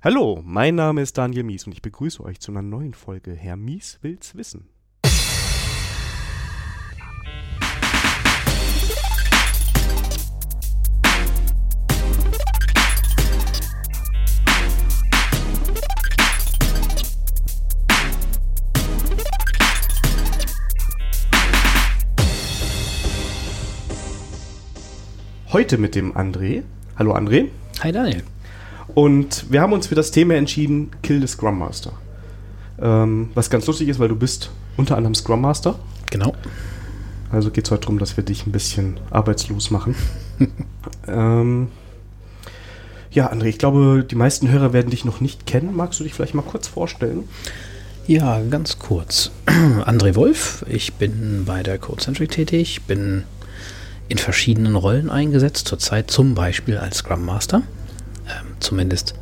Hallo, mein Name ist Daniel Mies und ich begrüße euch zu einer neuen Folge Herr Mies will's wissen. Heute mit dem André. Hallo André. Hi Daniel. Und wir haben uns für das Thema entschieden, Kill the Scrum Master. Ähm, was ganz lustig ist, weil du bist unter anderem Scrum Master. Genau. Also geht es heute darum, dass wir dich ein bisschen arbeitslos machen. ähm, ja, André, ich glaube, die meisten Hörer werden dich noch nicht kennen. Magst du dich vielleicht mal kurz vorstellen? Ja, ganz kurz. André Wolf, ich bin bei der CodeCentric tätig, bin in verschiedenen Rollen eingesetzt, zurzeit zum Beispiel als Scrum Master. Ähm, zumindest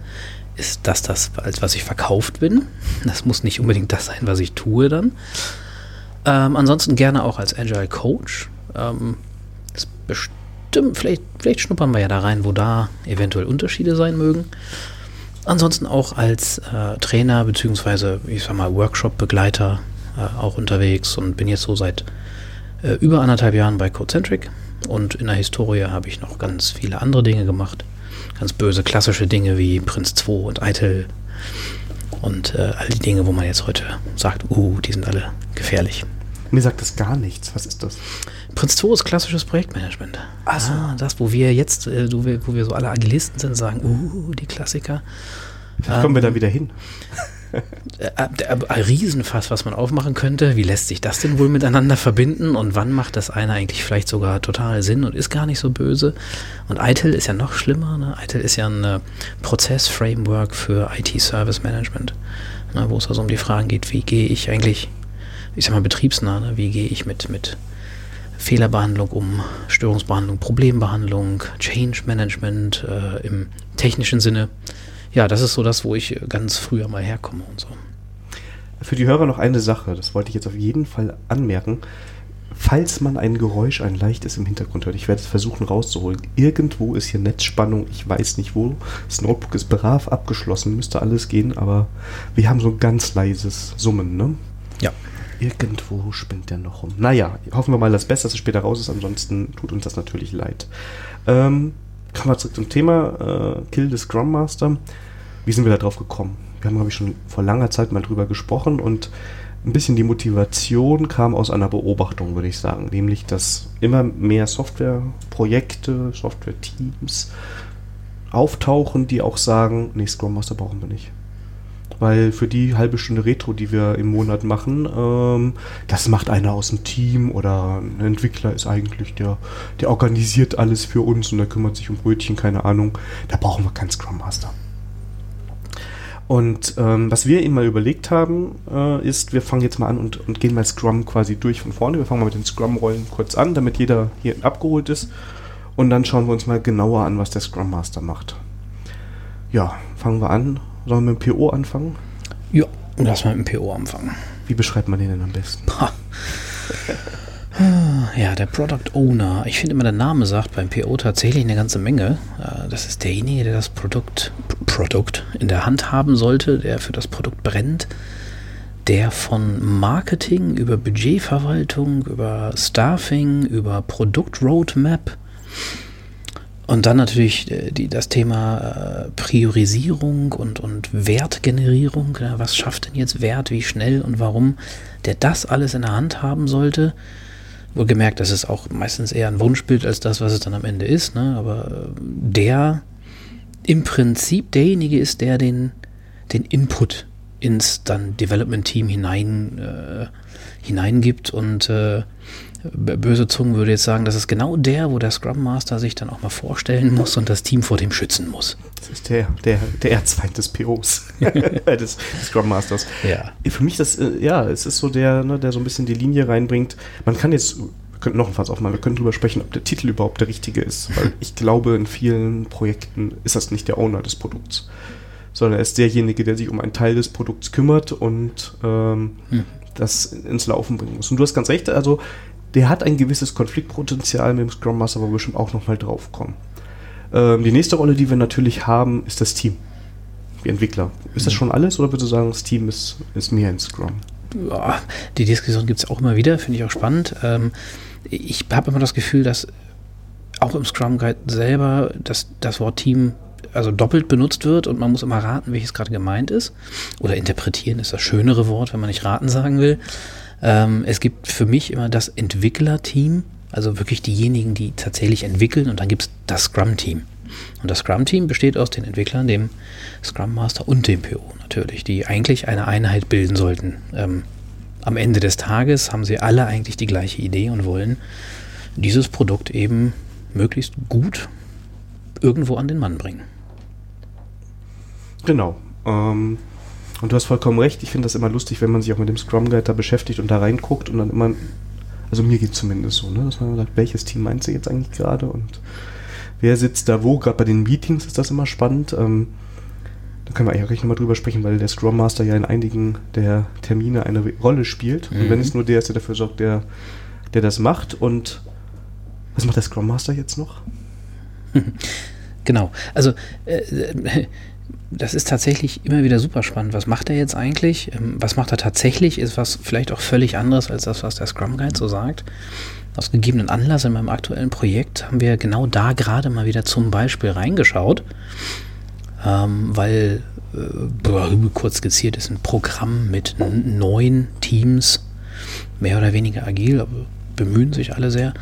ist das das, als was ich verkauft bin. Das muss nicht unbedingt das sein, was ich tue dann. Ähm, ansonsten gerne auch als Agile Coach. Ähm, das bestimmt, vielleicht, vielleicht schnuppern wir ja da rein, wo da eventuell Unterschiede sein mögen. Ansonsten auch als äh, Trainer beziehungsweise ich sag mal Workshop-Begleiter äh, auch unterwegs und bin jetzt so seit äh, über anderthalb Jahren bei Codecentric und in der Historie habe ich noch ganz viele andere Dinge gemacht ganz böse klassische Dinge wie Prinz 2 und Eitel und äh, all die Dinge, wo man jetzt heute sagt, uh, die sind alle gefährlich. Mir sagt das gar nichts. Was ist das? Prinz 2 ist klassisches Projektmanagement. Ach so. Ah, das, wo wir jetzt, äh, wo, wir, so alle Agilisten sind, sagen, uh, die Klassiker. Vielleicht kommen wir da ähm, wieder hin. Äh, äh, ein Riesenfass, was man aufmachen könnte. Wie lässt sich das denn wohl miteinander verbinden und wann macht das eine eigentlich vielleicht sogar total Sinn und ist gar nicht so böse? Und ITIL ist ja noch schlimmer. Ne? ITIL ist ja ein äh, Prozess-Framework für IT-Service Management, ne? wo es also um die Fragen geht, wie gehe ich eigentlich, ich sag mal betriebsnah, ne? wie gehe ich mit, mit Fehlerbehandlung um, Störungsbehandlung, Problembehandlung, Change Management äh, im technischen Sinne ja, das ist so das, wo ich ganz früher mal herkomme und so. Für die Hörer noch eine Sache, das wollte ich jetzt auf jeden Fall anmerken. Falls man ein Geräusch, ein leichtes im Hintergrund hört, ich werde es versuchen rauszuholen. Irgendwo ist hier Netzspannung, ich weiß nicht wo. Das Notebook ist brav abgeschlossen, müsste alles gehen, aber wir haben so ein ganz leises Summen, ne? Ja. Irgendwo spinnt der noch rum. Naja, hoffen wir mal das Beste, dass es später raus ist, ansonsten tut uns das natürlich leid. Ähm, kommen wir zurück zum Thema äh, Kill the Scrum Master. Wie sind wir da drauf gekommen? Wir haben, glaube ich, schon vor langer Zeit mal drüber gesprochen und ein bisschen die Motivation kam aus einer Beobachtung, würde ich sagen, nämlich, dass immer mehr Softwareprojekte, Software-Teams auftauchen, die auch sagen, nee, Scrum Master brauchen wir nicht. Weil für die halbe Stunde Retro, die wir im Monat machen, ähm, das macht einer aus dem Team oder ein Entwickler ist eigentlich der, der organisiert alles für uns und der kümmert sich um Brötchen, keine Ahnung. Da brauchen wir keinen Scrum Master. Und ähm, was wir eben mal überlegt haben, äh, ist, wir fangen jetzt mal an und, und gehen mal Scrum quasi durch von vorne. Wir fangen mal mit den Scrum-Rollen kurz an, damit jeder hier abgeholt ist. Und dann schauen wir uns mal genauer an, was der Scrum Master macht. Ja, fangen wir an. Sollen wir mit dem PO anfangen? Ja, lass mal mit dem PO anfangen. Wie beschreibt man den denn am besten? Ja, der Product Owner. Ich finde immer, der Name sagt beim PO tatsächlich eine ganze Menge. Äh, das ist derjenige, der das Produkt, Produkt in der Hand haben sollte, der für das Produkt brennt, der von Marketing über Budgetverwaltung, über Staffing, über Produktroadmap und dann natürlich äh, die, das Thema äh, Priorisierung und, und Wertgenerierung. Was schafft denn jetzt Wert, wie schnell und warum, der das alles in der Hand haben sollte Wohlgemerkt, das ist auch meistens eher ein Wunschbild als das, was es dann am Ende ist. Ne? Aber äh, der im Prinzip derjenige ist, der den, den Input ins dann Development-Team hinein, äh, hineingibt und äh, böse Zungen würde jetzt sagen, das ist genau der, wo der Scrum Master sich dann auch mal vorstellen muss und das Team vor dem schützen muss. Das ist der, der, der Erzfeind des POs, des, des, Scrum Masters. Ja. Für mich das, äh, ja, es ist so der, ne, der so ein bisschen die Linie reinbringt. Man kann jetzt, wir könnten noch ein Fass aufmachen, wir können drüber sprechen, ob der Titel überhaupt der richtige ist, weil ich glaube, in vielen Projekten ist das nicht der Owner des Produkts, sondern er ist derjenige, der sich um einen Teil des Produkts kümmert und ähm, hm. das ins Laufen bringen muss. Und du hast ganz recht, also der hat ein gewisses Konfliktpotenzial mit dem Scrum Master, wo wir bestimmt auch nochmal drauf kommen. Ähm, die nächste Rolle, die wir natürlich haben, ist das Team. wie Entwickler. Ist das schon alles oder würdest du sagen, das Team ist, ist mehr in Scrum? Ja, die Diskussion gibt es auch immer wieder, finde ich auch spannend. Ähm, ich habe immer das Gefühl, dass auch im Scrum Guide selber das, das Wort Team also doppelt benutzt wird und man muss immer raten, welches gerade gemeint ist. Oder interpretieren ist das schönere Wort, wenn man nicht raten sagen will. Ähm, es gibt für mich immer das Entwicklerteam, also wirklich diejenigen, die tatsächlich entwickeln und dann gibt es das Scrum-Team. Und das Scrum-Team besteht aus den Entwicklern, dem Scrum Master und dem PO natürlich, die eigentlich eine Einheit bilden sollten. Ähm, am Ende des Tages haben sie alle eigentlich die gleiche Idee und wollen dieses Produkt eben möglichst gut irgendwo an den Mann bringen. Genau. Ähm, und du hast vollkommen recht. Ich finde das immer lustig, wenn man sich auch mit dem Scrum Guide da beschäftigt und da reinguckt und dann immer, also mir geht es zumindest so, ne, dass man sagt, welches Team meint sie jetzt eigentlich gerade und wer sitzt da wo. Gerade bei den Meetings ist das immer spannend. Ähm, da können wir eigentlich auch gleich nochmal drüber sprechen, weil der Scrum Master ja in einigen der Termine eine Rolle spielt. Mhm. Und wenn es nur der ist, der dafür sorgt, der, der das macht. Und was macht der Scrum Master jetzt noch? Genau. Also äh, das ist tatsächlich immer wieder super spannend. Was macht er jetzt eigentlich? Ähm, was macht er tatsächlich? Ist was vielleicht auch völlig anderes als das, was der Scrum Guide so sagt. Aus gegebenen Anlass in meinem aktuellen Projekt haben wir genau da gerade mal wieder zum Beispiel reingeschaut, ähm, weil äh, kurz skizziert ist ein Programm mit neun Teams, mehr oder weniger agil, aber bemühen sich alle sehr.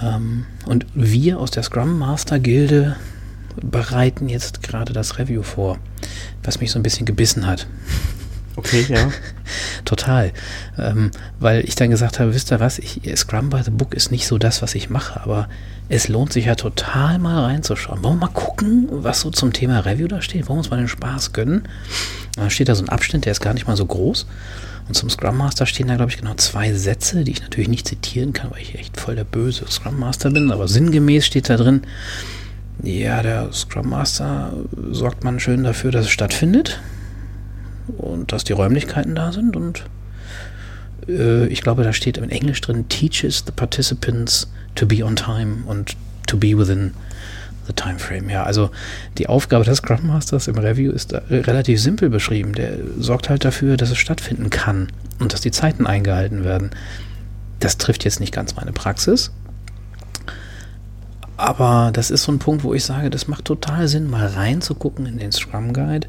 Ähm, und wir aus der Scrum Master Gilde bereiten jetzt gerade das Review vor, was mich so ein bisschen gebissen hat. Okay, ja. Total. Ähm, weil ich dann gesagt habe, wisst ihr was, ich, Scrum by the Book ist nicht so das, was ich mache, aber es lohnt sich ja total mal reinzuschauen. Wollen wir mal gucken, was so zum Thema Review da steht? Wollen wir uns mal den Spaß gönnen? Da steht da so ein Abschnitt, der ist gar nicht mal so groß. Und zum Scrum Master stehen da, glaube ich, genau zwei Sätze, die ich natürlich nicht zitieren kann, weil ich echt voll der böse Scrum Master bin, aber sinngemäß steht da drin, ja, der Scrum Master sorgt man schön dafür, dass es stattfindet und dass die Räumlichkeiten da sind und äh, ich glaube, da steht in Englisch drin, teaches the participants to be on time und to be within the time frame. Ja, also die Aufgabe des Scrum Masters im Review ist relativ simpel beschrieben. Der sorgt halt dafür, dass es stattfinden kann und dass die Zeiten eingehalten werden. Das trifft jetzt nicht ganz meine Praxis, aber das ist so ein Punkt, wo ich sage, das macht total Sinn, mal reinzugucken in den Scrum Guide.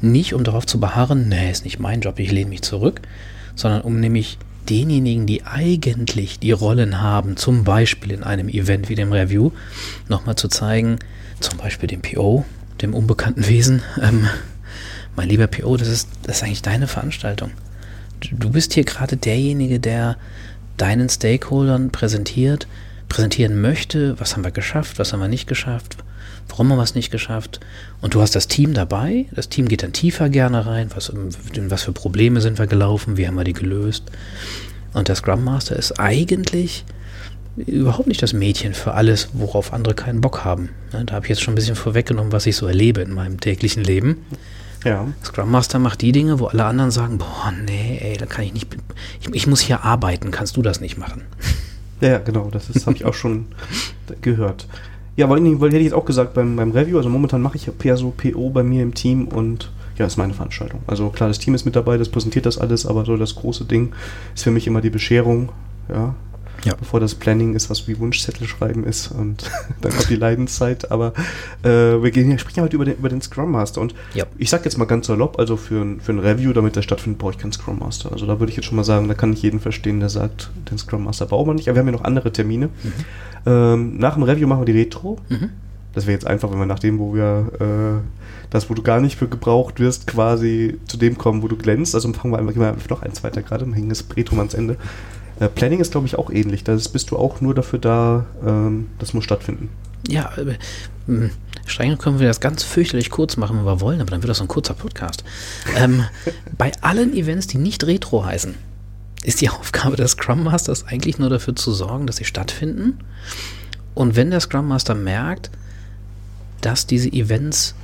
Nicht um darauf zu beharren, nee, ist nicht mein Job, ich lehne mich zurück, sondern um nämlich denjenigen, die eigentlich die Rollen haben, zum Beispiel in einem Event wie dem Review, nochmal zu zeigen, zum Beispiel dem PO, dem unbekannten Wesen, ähm, mein lieber PO, das ist, das ist eigentlich deine Veranstaltung. Du bist hier gerade derjenige, der deinen Stakeholdern präsentiert, präsentieren möchte, was haben wir geschafft, was haben wir nicht geschafft, warum haben wir es nicht geschafft. Und du hast das Team dabei, das Team geht dann tiefer gerne rein, was, was für Probleme sind wir gelaufen, wie haben wir die gelöst. Und der Scrum Master ist eigentlich überhaupt nicht das Mädchen für alles, worauf andere keinen Bock haben. Da habe ich jetzt schon ein bisschen vorweggenommen, was ich so erlebe in meinem täglichen Leben. Ja. Scrum Master macht die Dinge, wo alle anderen sagen, boah, nee, ey, da kann ich nicht, ich, ich muss hier arbeiten, kannst du das nicht machen? Ja, genau, das, habe ich auch schon gehört. Ja, weil, weil hätte ich jetzt auch gesagt beim, beim Review, also momentan mache ich ja so PO bei mir im Team und ja, ist meine Veranstaltung. Also klar, das Team ist mit dabei, das präsentiert das alles, aber so das große Ding ist für mich immer die Bescherung, ja, ja. bevor das Planning ist, was wie Wunschzettel schreiben ist und dann kommt die Leidenszeit. Aber äh, wir gehen hier, sprechen heute über den, über den Scrum Master und ja. ich sag jetzt mal ganz salopp, also für ein, für ein Review, damit das stattfindet, brauche ich keinen Scrum Master. Also da würde ich jetzt schon mal sagen, da kann ich jeden verstehen, der sagt, den Scrum Master braucht man nicht. Aber wir haben ja noch andere Termine. Mhm. Ähm, nach dem Review machen wir die Retro. Mhm. Das wäre jetzt einfach, wenn wir nach dem, wo wir äh, das, wo du gar nicht für gebraucht wirst, quasi zu dem kommen, wo du glänzt. Also fangen wir einfach, gehen wir einfach noch eins weiter gerade, hängen das Retro ans Ende. Äh, Planning ist, glaube ich, auch ähnlich. Da bist du auch nur dafür da, ähm, das muss stattfinden. Ja, äh, hm, streng können wir das ganz fürchterlich kurz machen, wenn wir wollen, aber dann wird das so ein kurzer Podcast. ähm, bei allen Events, die nicht Retro heißen, ist die Aufgabe des Scrum Masters eigentlich nur dafür zu sorgen, dass sie stattfinden. Und wenn der Scrum Master merkt, dass diese Events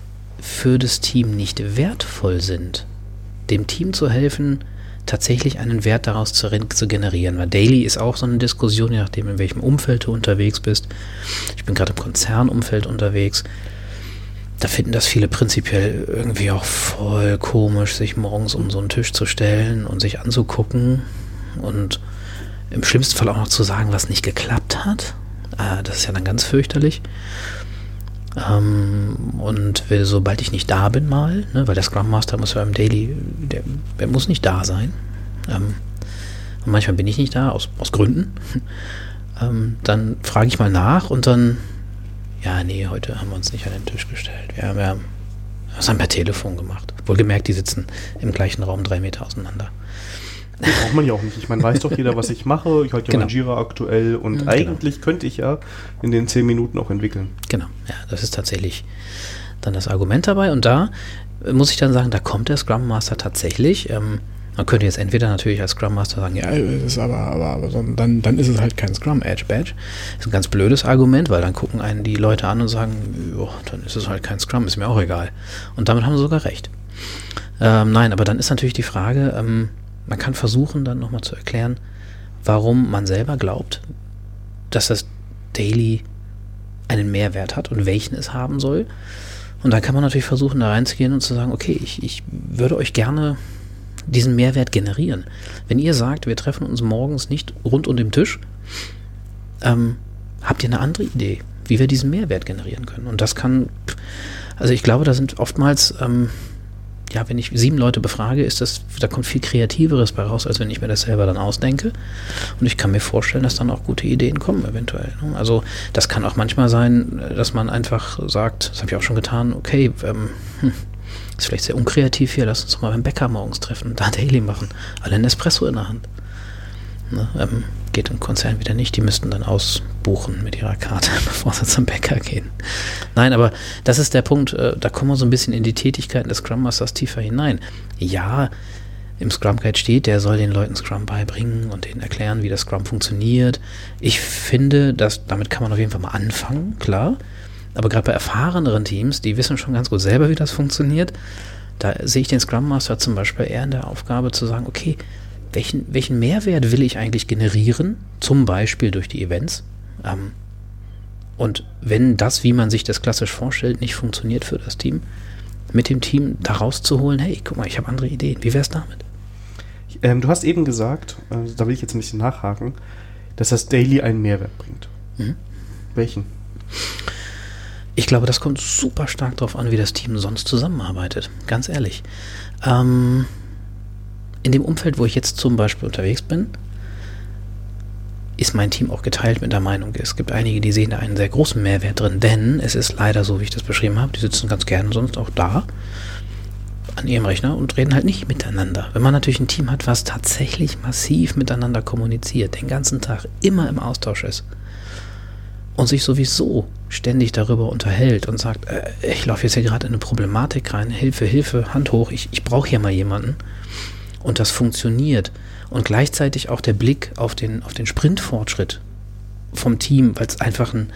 für das Team nicht wertvoll sind, dem Team zu helfen, tatsächlich einen Wert daraus zu, zu, generieren. Weil Daily ist auch so eine Diskussion, je nachdem, in welchem Umfeld du unterwegs bist. Ich bin gerade im Konzernumfeld unterwegs. da finden das viele prinzipiell irgendwie auch voll komisch, sich morgens um so einen Tisch zu stellen und sich anzugucken und im schlimmsten Fall auch noch zu sagen, was nicht geklappt hat. Äh, das ist ja dann ganz fürchterlich. Ähm, und sobald ich nicht da bin mal, ne, weil der Scrum Master muss ja im Daily, der, der muss nicht da sein. Ähm, und manchmal bin ich nicht da, aus, aus Gründen. ähm, dann frage ich mal nach und dann, ja, nee, heute haben wir uns nicht an den Tisch gestellt. Wir haben, haben das haben per Telefon gemacht. Wohlgemerkt, die sitzen im gleichen Raum drei Meter auseinander. Das braucht man ja auch nicht. Ich meine, weiß doch jeder, was ich mache. Ich halte ja genau. mein Jira aktuell und mhm, eigentlich genau. könnte ich ja in den zehn Minuten auch entwickeln. Genau, ja, das ist tatsächlich dann das Argument dabei. Und da muss ich dann sagen, da kommt der Scrum Master tatsächlich. Ähm, man könnte jetzt entweder natürlich als Scrum Master sagen, ja, ist aber, aber, aber dann, dann ist es halt kein Scrum Edge Badge. Ist ein ganz blödes Argument, weil dann gucken einen die Leute an und sagen, jo, dann ist es halt kein Scrum, ist mir auch egal. Und damit haben sie sogar recht. Ähm, nein, aber dann ist natürlich die Frage, ähm, man kann versuchen, dann nochmal zu erklären, warum man selber glaubt, dass das Daily einen Mehrwert hat und welchen es haben soll. Und dann kann man natürlich versuchen, da reinzugehen und zu sagen, okay, ich, ich würde euch gerne diesen Mehrwert generieren. Wenn ihr sagt, wir treffen uns morgens nicht rund um den Tisch, ähm, habt ihr eine andere Idee, wie wir diesen Mehrwert generieren können? Und das kann, also ich glaube, da sind oftmals ähm, ja, wenn ich sieben Leute befrage, ist das, da kommt viel Kreativeres bei raus, als wenn ich mir das selber dann ausdenke. Und ich kann mir vorstellen, dass dann auch gute Ideen kommen, eventuell. Ne? Also das kann auch manchmal sein, dass man einfach sagt, das habe ich auch schon getan, okay, ähm, hm, ist vielleicht sehr unkreativ hier, lass uns doch mal beim Bäcker morgens treffen, da Daily machen, alle ein Espresso in der Hand. Ne? Ähm, geht im Konzern wieder nicht. Die müssten dann ausbuchen mit ihrer Karte, bevor sie zum Bäcker gehen. Nein, aber das ist der Punkt, äh, da kommen wir so ein bisschen in die Tätigkeiten des Scrum Masters tiefer hinein. Ja, im Scrum Guide steht, der soll den Leuten Scrum beibringen und denen erklären, wie das Scrum funktioniert. Ich finde, dass damit kann man auf jeden Fall mal anfangen, klar. Aber gerade bei erfahreneren Teams, die wissen schon ganz gut selber, wie das funktioniert, da sehe ich den Scrum Master zum Beispiel eher in der Aufgabe zu sagen, okay, welchen, welchen Mehrwert will ich eigentlich generieren, zum Beispiel durch die Events. Ähm, und wenn das, wie man sich das klassisch vorstellt, nicht funktioniert für das Team, mit dem Team da rauszuholen, hey, guck mal, ich habe andere Ideen. Wie wäre es damit? Ähm, du hast eben gesagt, äh, da will ich jetzt ein bisschen nachhaken, dass das Daily einen Mehrwert bringt. Mhm. Welchen? Ich glaube, das kommt super stark darauf an, wie das Team sonst zusammenarbeitet. Ganz ehrlich. Ähm, in dem Umfeld, wo ich jetzt zum Beispiel unterwegs bin, ist mein Team auch geteilt mit der Meinung. Es gibt einige, die sehen da einen sehr großen Mehrwert drin, denn es ist leider so, wie ich das beschrieben habe, die sitzen ganz gerne sonst auch da an ihrem Rechner und reden halt nicht miteinander. Wenn man natürlich ein Team hat, was tatsächlich massiv miteinander kommuniziert, den ganzen Tag immer im Austausch ist und sich sowieso ständig darüber unterhält und sagt, äh, ich laufe jetzt hier gerade in eine Problematik rein, Hilfe, Hilfe, Hand hoch, ich, ich brauche hier mal jemanden und das funktioniert. Und gleichzeitig auch der Blick auf den, auf den Sprintfortschritt vom Team, weil es einfach ein,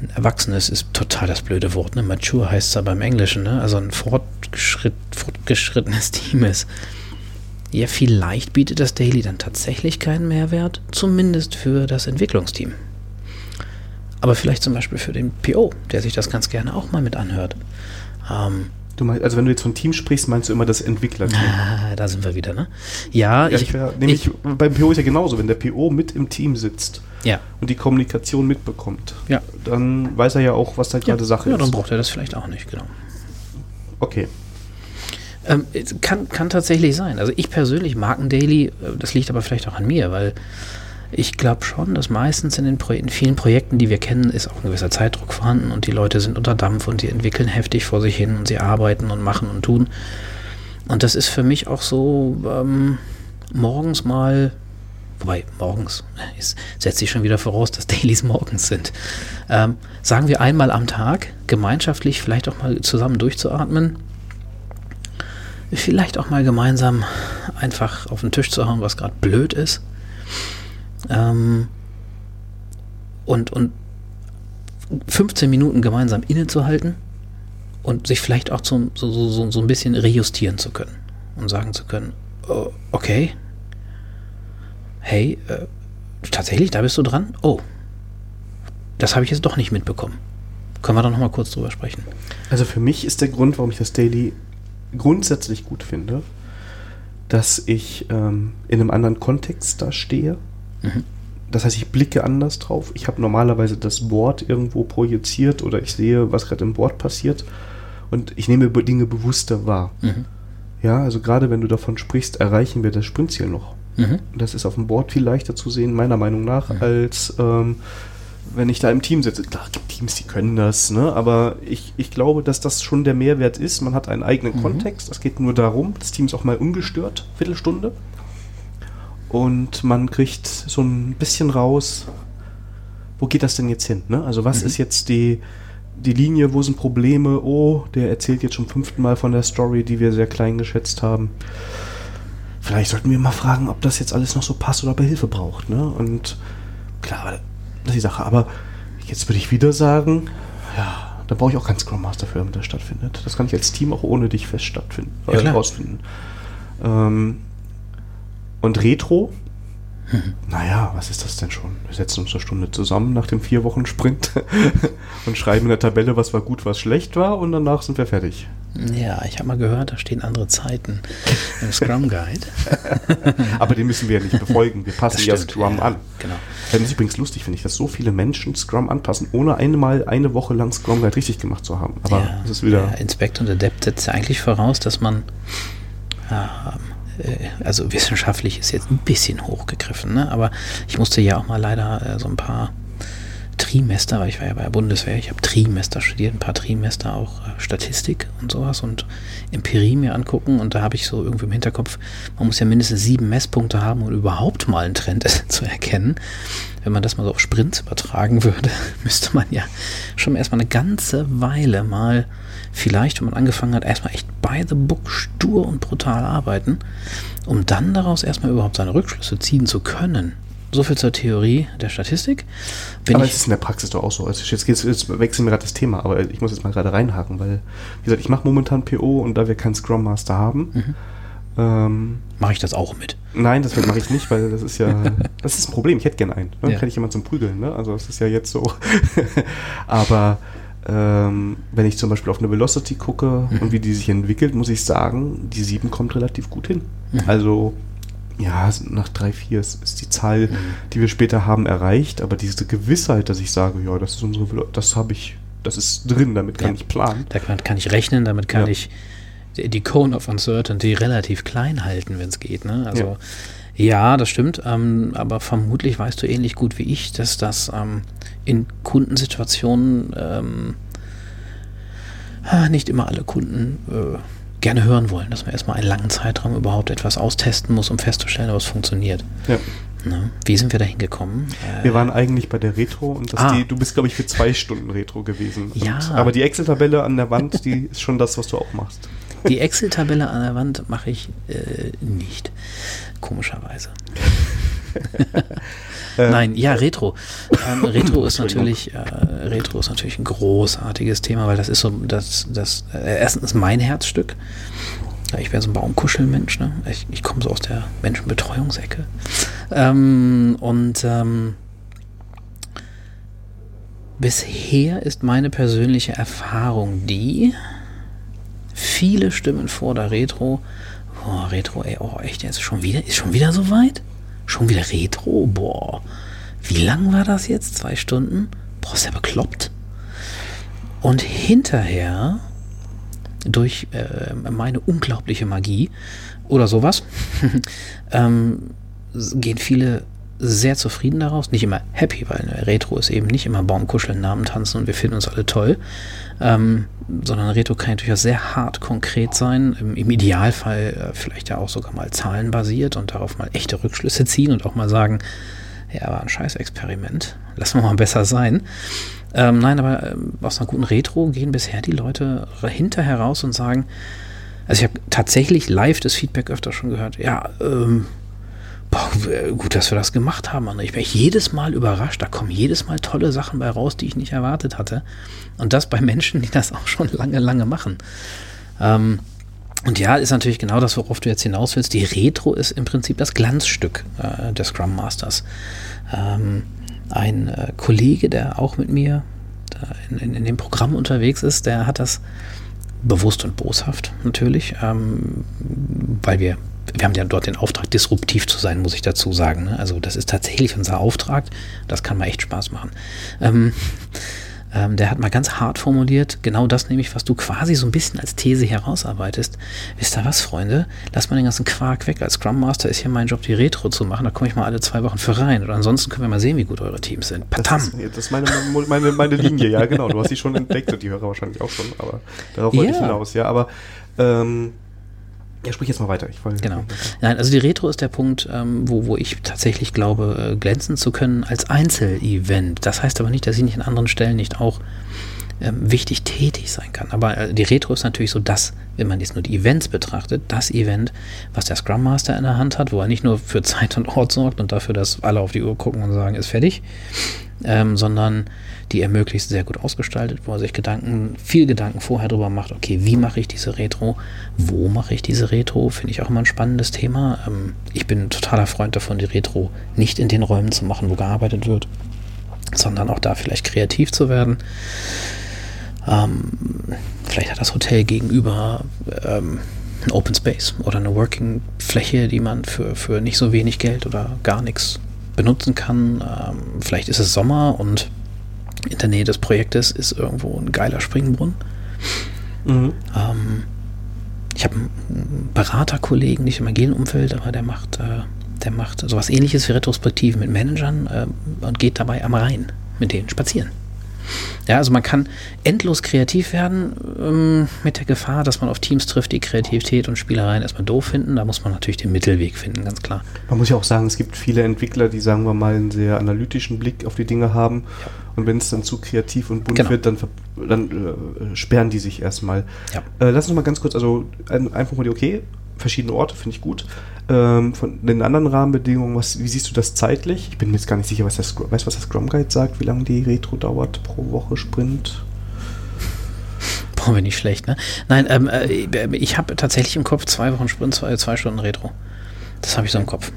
ein Erwachsenes ist total das blöde Wort, ne? Mature heißt es aber im Englischen, ne? Also ein fortgeschritt, fortgeschrittenes Team ist. Ja, vielleicht bietet das Daily dann tatsächlich keinen Mehrwert, zumindest für das Entwicklungsteam. Aber vielleicht zum Beispiel für den PO, der sich das ganz gerne auch mal mit anhört. Ähm, meinst, also wenn du jetzt von Team sprichst, meinst du immer das Entwicklerteam? Ah, da sind wir wieder, ne? Ja, ja ich, wär, nämlich ich, beim PO ist ja genauso, wenn der PO mit im Team sitzt ja. und die Kommunikation mitbekommt, ja. dann weiß er ja auch, was da ja. gerade Sache ja, ist. Ja, dann braucht er das vielleicht auch nicht, genau. Okay. Ähm, kann, kann tatsächlich sein. Also ich persönlich mag ein Daily, äh, das liegt aber vielleicht auch an mir, weil ich glaube schon, dass meistens in den Pro in vielen Projekten, die wir kennen, ist auch ein gewisser Zeitdruck vorhanden und die Leute sind unter Dampf und sie entwickeln heftig vor sich hin und sie arbeiten und machen und tun. Und das ist für mich auch so ähm, morgens mal, wobei morgens, es setzt sich schon wieder voraus, dass Dailies morgens sind. Ähm, sagen wir einmal am Tag, gemeinschaftlich vielleicht auch mal zusammen durchzuatmen, vielleicht auch mal gemeinsam einfach auf den Tisch zu hauen, was gerade blöd ist ähm, und, und 15 Minuten gemeinsam innezuhalten und sich vielleicht auch zum, so, so, so ein bisschen rejustieren zu können und sagen zu können, oh, okay, hey, äh, tatsächlich, da bist du dran? Oh, das habe ich jetzt doch nicht mitbekommen. Können wir da nochmal kurz drüber sprechen? Also für mich ist der Grund, warum ich das Daily grundsätzlich gut finde, dass ich ähm, in einem anderen Kontext da stehe. Mhm. Das heißt, ich blicke anders drauf. Ich habe normalerweise das Board irgendwo projiziert oder ich sehe, was gerade im Board passiert und ich nehme Dinge bewusster wahr. Mhm. Ja, also gerade wenn du davon sprichst, erreichen wir das Sprintziel noch. Mhm. Das ist auf dem Board viel leichter zu sehen, meiner Meinung nach, mhm. als ähm, wenn ich da im Team sitze. Klar, es gibt Teams, die können das, ne? aber ich, ich glaube, dass das schon der Mehrwert ist. Man hat einen eigenen mhm. Kontext. Es geht nur darum, das Team ist auch mal ungestört, Viertelstunde. Und man kriegt so ein bisschen raus, wo geht das denn jetzt hin? Ne? Also was mhm. ist jetzt die, die Linie, wo sind Probleme? Oh, der erzählt jetzt schon fünften Mal von der Story, die wir sehr klein geschätzt haben. Vielleicht sollten wir mal fragen, ob das jetzt alles noch so passt oder ob er Hilfe braucht. Ne? Und klar, das ist die Sache. Aber jetzt würde ich wieder sagen, ja, da brauche ich auch keinen Scrum Master für, damit das stattfindet. Das kann ich als Team auch ohne dich fest stattfinden, ja, äh, rausfinden. Ähm, und Retro, naja, was ist das denn schon? Wir setzen uns eine Stunde zusammen nach dem vier Wochen Sprint und schreiben in der Tabelle, was war gut, was schlecht war und danach sind wir fertig. Ja, ich habe mal gehört, da stehen andere Zeiten im Scrum Guide. Aber den müssen wir ja nicht befolgen. Wir passen ja Scrum ja, an. Genau. Das ist übrigens lustig, finde ich, dass so viele Menschen Scrum anpassen, ohne einmal eine Woche lang Scrum Guide richtig gemacht zu haben. Aber ja, das ist wieder. Ja, Inspect und Adept setzt ja eigentlich voraus, dass man. Äh, also wissenschaftlich ist jetzt ein bisschen hochgegriffen, ne? aber ich musste ja auch mal leider äh, so ein paar Trimester, weil ich war ja bei der Bundeswehr, ich habe Trimester studiert, ein paar Trimester auch äh, Statistik und sowas und Empirie mir angucken und da habe ich so irgendwie im Hinterkopf, man muss ja mindestens sieben Messpunkte haben, um überhaupt mal einen Trend zu erkennen. Wenn man das mal so auf Sprints übertragen würde, müsste man ja schon erstmal eine ganze Weile mal vielleicht, wenn man angefangen hat, erstmal echt by the book stur und brutal arbeiten, um dann daraus erstmal überhaupt seine Rückschlüsse ziehen zu können. So viel zur Theorie der Statistik. Wenn aber es ist in der Praxis doch auch so. Also jetzt, geht's, jetzt wechseln wir gerade das Thema, aber ich muss jetzt mal gerade reinhaken, weil, wie gesagt, ich mache momentan PO und da wir keinen Scrum Master haben, mhm. ähm, mache ich das auch mit. Nein, das mache ich nicht, weil das ist ja, das ist ein Problem. Ich hätte gerne einen. Ne? Ja. Kann ich jemanden zum Prügeln, ne? Also das ist ja jetzt so. aber ähm, wenn ich zum Beispiel auf eine Velocity gucke mhm. und wie die sich entwickelt, muss ich sagen, die 7 kommt relativ gut hin. Mhm. Also ja, nach drei, vier ist, ist die Zahl, mhm. die wir später haben, erreicht, aber diese Gewissheit, dass ich sage, ja, das ist unsere, das habe ich, das ist drin, damit kann ja. ich planen. Da kann, kann, ich rechnen, damit kann ja. ich die Cone of Uncertainty relativ klein halten, wenn es geht. Ne? Also ja. ja das stimmt, ähm, aber vermutlich weißt du ähnlich gut wie ich, dass das ähm, in Kundensituationen ähm, nicht immer alle Kunden äh, gerne hören wollen, dass man erstmal einen langen Zeitraum überhaupt etwas austesten muss, um festzustellen, ob es funktioniert. Ja. Ne? Wie sind wir da hingekommen? Wir waren eigentlich bei der Retro und ah. die, du bist, glaube ich, für zwei Stunden Retro gewesen. Ja. Und, aber die Excel-Tabelle an der Wand, die ist schon das, was du auch machst. Die Excel-Tabelle an der Wand mache ich äh, nicht. Komischerweise. Äh, Nein, ja, Retro. Ähm, Retro ist natürlich, äh, Retro ist natürlich ein großartiges Thema, weil das ist so, das, das, äh, erstens mein Herzstück. Ich wäre so ein Baumkuschelmensch, ne? Ich, ich komme so aus der Menschenbetreuungsecke. Ähm, und ähm, bisher ist meine persönliche Erfahrung die, viele Stimmen vor der Retro, oh, Retro, ey, oh, echt, jetzt schon wieder, ist schon wieder so weit? Schon wieder Retro? Boah. Wie lang war das jetzt? Zwei Stunden? Boah, ist ja bekloppt. Und hinterher, durch äh, meine unglaubliche Magie oder sowas, ähm, gehen viele sehr zufrieden daraus. Nicht immer happy, weil Retro ist eben nicht immer Baumkuscheln, Namen tanzen und wir finden uns alle toll. Ähm, sondern Retro kann durchaus sehr hart konkret sein. Im, im Idealfall äh, vielleicht ja auch sogar mal zahlenbasiert und darauf mal echte Rückschlüsse ziehen und auch mal sagen, ja, war ein Scheißexperiment. Lassen wir mal besser sein. Ähm, nein, aber äh, aus einer guten Retro gehen bisher die Leute hinterher raus und sagen, also ich habe tatsächlich live das Feedback öfter schon gehört, ja, ähm, boah, gut, dass wir das gemacht haben, André. Ich bin jedes Mal überrascht. Da kommen jedes Mal tolle Sachen bei raus, die ich nicht erwartet hatte. Und das bei Menschen, die das auch schon lange, lange machen. Ähm, und ja, ist natürlich genau das, worauf du jetzt hinaus willst. Die Retro ist im Prinzip das Glanzstück äh, des Scrum Masters. Ähm, ein äh, Kollege, der auch mit mir in, in, in dem Programm unterwegs ist, der hat das bewusst und boshaft natürlich, ähm, weil wir wir haben ja dort den Auftrag, disruptiv zu sein, muss ich dazu sagen. Ne? Also das ist tatsächlich unser Auftrag. Das kann mal echt Spaß machen. Ähm, ähm, der hat mal ganz hart formuliert, genau das nämlich, was du quasi so ein bisschen als These herausarbeitest. Wisst ihr was, Freunde? Lass mal den ganzen Quark weg. Als Scrum Master ist hier mein Job, die Retro zu machen. Da komme ich mal alle zwei Wochen für rein. Und ansonsten können wir mal sehen, wie gut eure Teams sind. Patam! Das ist, das ist meine, meine, meine Linie, ja, genau. Du hast sie schon entdeckt und die Hörer wahrscheinlich auch schon, aber darauf wollte ja. ich hinaus, ja. Aber ähm, ja, sprich jetzt mal weiter. Genau. Nein, also die Retro ist der Punkt, ähm, wo, wo ich tatsächlich glaube, äh, glänzen zu können als Einzelevent. Das heißt aber nicht, dass ich nicht an anderen Stellen nicht auch ähm, wichtig tätig sein kann. Aber äh, die Retro ist natürlich so das, wenn man jetzt nur die Events betrachtet, das Event, was der Scrum Master in der Hand hat, wo er nicht nur für Zeit und Ort sorgt und dafür, dass alle auf die Uhr gucken und sagen, ist fertig, ähm, sondern die er möglichst sehr gut ausgestaltet, wo er sich Gedanken, viel Gedanken vorher darüber macht, okay, wie mache ich diese Retro, wo mache ich diese Retro, finde ich auch immer ein spannendes Thema. Ähm, ich bin totaler Freund davon, die Retro nicht in den Räumen zu machen, wo gearbeitet wird, sondern auch da vielleicht kreativ zu werden. Ähm, vielleicht hat das Hotel gegenüber ähm, ein Open Space oder eine Working Fläche, die man für, für nicht so wenig Geld oder gar nichts benutzen kann. Ähm, vielleicht ist es Sommer und in der Nähe des Projektes ist irgendwo ein geiler Springbrunnen. Mhm. Ähm, ich habe einen Beraterkollegen, nicht im agilen Umfeld, aber der macht, äh, der macht sowas ähnliches wie Retrospektiven mit Managern äh, und geht dabei am Rhein mit denen spazieren. Ja, also man kann endlos kreativ werden ähm, mit der Gefahr, dass man auf Teams trifft, die Kreativität und Spielereien erstmal doof finden. Da muss man natürlich den Mittelweg finden, ganz klar. Man muss ja auch sagen, es gibt viele Entwickler, die, sagen wir mal, einen sehr analytischen Blick auf die Dinge haben. Ja. Und wenn es dann zu kreativ und bunt genau. wird, dann, dann äh, sperren die sich erstmal. Ja. Äh, lass uns mal ganz kurz, also ein, einfach mal die, okay, verschiedene Orte, finde ich gut. Ähm, von den anderen Rahmenbedingungen, was, wie siehst du das zeitlich? Ich bin mir jetzt gar nicht sicher, was das, weißt, was das Scrum Guide sagt, wie lange die Retro dauert pro Woche Sprint? Brauchen wir nicht schlecht, ne? Nein, ähm, äh, ich habe tatsächlich im Kopf zwei Wochen Sprint, zwei, zwei Stunden Retro. Das habe ich so im Kopf.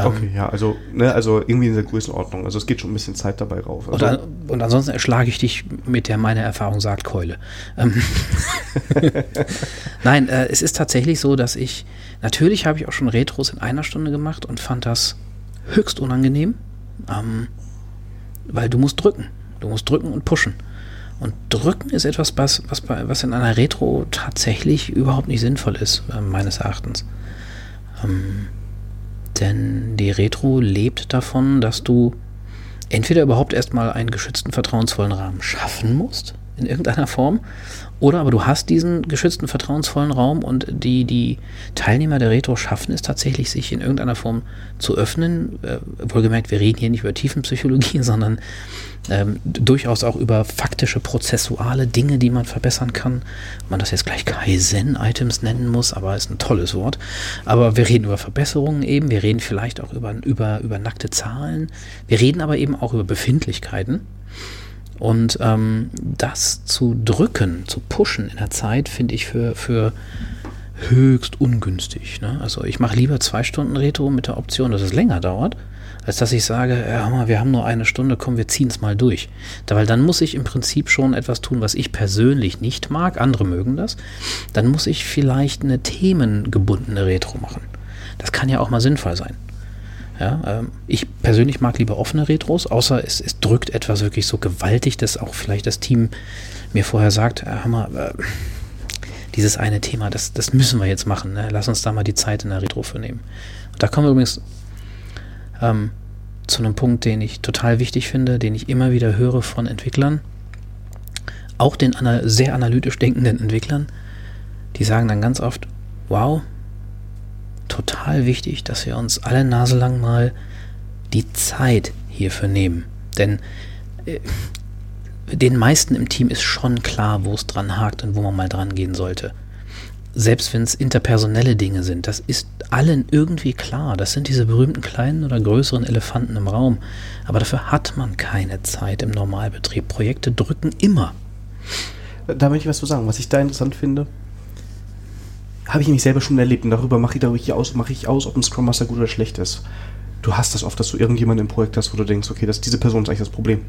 Ähm, okay, ja, also, ne, also irgendwie in der Größenordnung. Also es geht schon ein bisschen Zeit dabei rauf. Also und, an, und, ansonsten erschlage ich dich mit der meine Erfahrung sagt Keule. Ähm Nein, äh, es ist tatsächlich so, dass ich, natürlich habe ich auch schon Retros in einer Stunde gemacht und fand das höchst unangenehm, ähm, weil du musst drücken. Du musst drücken und pushen. Und drücken ist etwas, was, was, bei, was in einer Retro tatsächlich überhaupt nicht sinnvoll ist, äh, meines Erachtens. Ähm, denn die Retro lebt davon, dass du entweder überhaupt erstmal einen geschützten, vertrauensvollen Rahmen schaffen musst, in irgendeiner Form, oder aber du hast diesen geschützten, vertrauensvollen Raum und die, die Teilnehmer der Retro schaffen es tatsächlich, sich in irgendeiner Form zu öffnen. Äh, wohlgemerkt, wir reden hier nicht über Tiefenpsychologie, sondern ähm, durchaus auch über faktische, prozessuale Dinge, die man verbessern kann. Ob man das jetzt gleich Kaizen-Items nennen muss, aber ist ein tolles Wort. Aber wir reden über Verbesserungen eben, wir reden vielleicht auch über, über, über nackte Zahlen, wir reden aber eben auch über Befindlichkeiten. Und ähm, das zu drücken, zu pushen in der Zeit, finde ich für, für höchst ungünstig. Ne? Also ich mache lieber zwei Stunden Retro mit der Option, dass es länger dauert, als dass ich sage, ja, wir haben nur eine Stunde, komm, wir ziehen es mal durch. Da, weil dann muss ich im Prinzip schon etwas tun, was ich persönlich nicht mag, andere mögen das. Dann muss ich vielleicht eine themengebundene Retro machen. Das kann ja auch mal sinnvoll sein. Ja, ähm, ich persönlich mag lieber offene Retros, außer es, es, drückt etwas wirklich so gewaltig, dass auch vielleicht das Team mir vorher sagt, äh, Hammer, äh, dieses eine Thema, das, das müssen wir jetzt machen. Ne? Lass uns da mal die Zeit in der Retro für nehmen. Und da kommen wir übrigens ähm, zu einem Punkt, den ich total wichtig finde, den ich immer wieder höre von Entwicklern, auch den ana sehr analytisch denkenden Entwicklern, die sagen dann ganz oft, wow, total wichtig, dass wir uns alle Nase lang mal die Zeit hierfür nehmen. Denn äh, den meisten im Team ist schon klar, wo es dran hakt und wo man mal dran gehen sollte. Selbst wenn es interpersonelle Dinge sind, das ist allen irgendwie klar. Das sind diese berühmten kleinen oder größeren Elefanten im Raum. Aber dafür hat man keine Zeit im Normalbetrieb. Projekte drücken immer. Da möchte ich was zu sagen. Was ich da interessant finde, habe ich nämlich selber schon erlebt und darüber mache ich, darüber aus, mache ich aus, ob ein Scrum Master gut oder schlecht ist. Du hast das oft, dass du irgendjemanden im Projekt hast, wo du denkst, okay, das, diese Person ist eigentlich das Problem.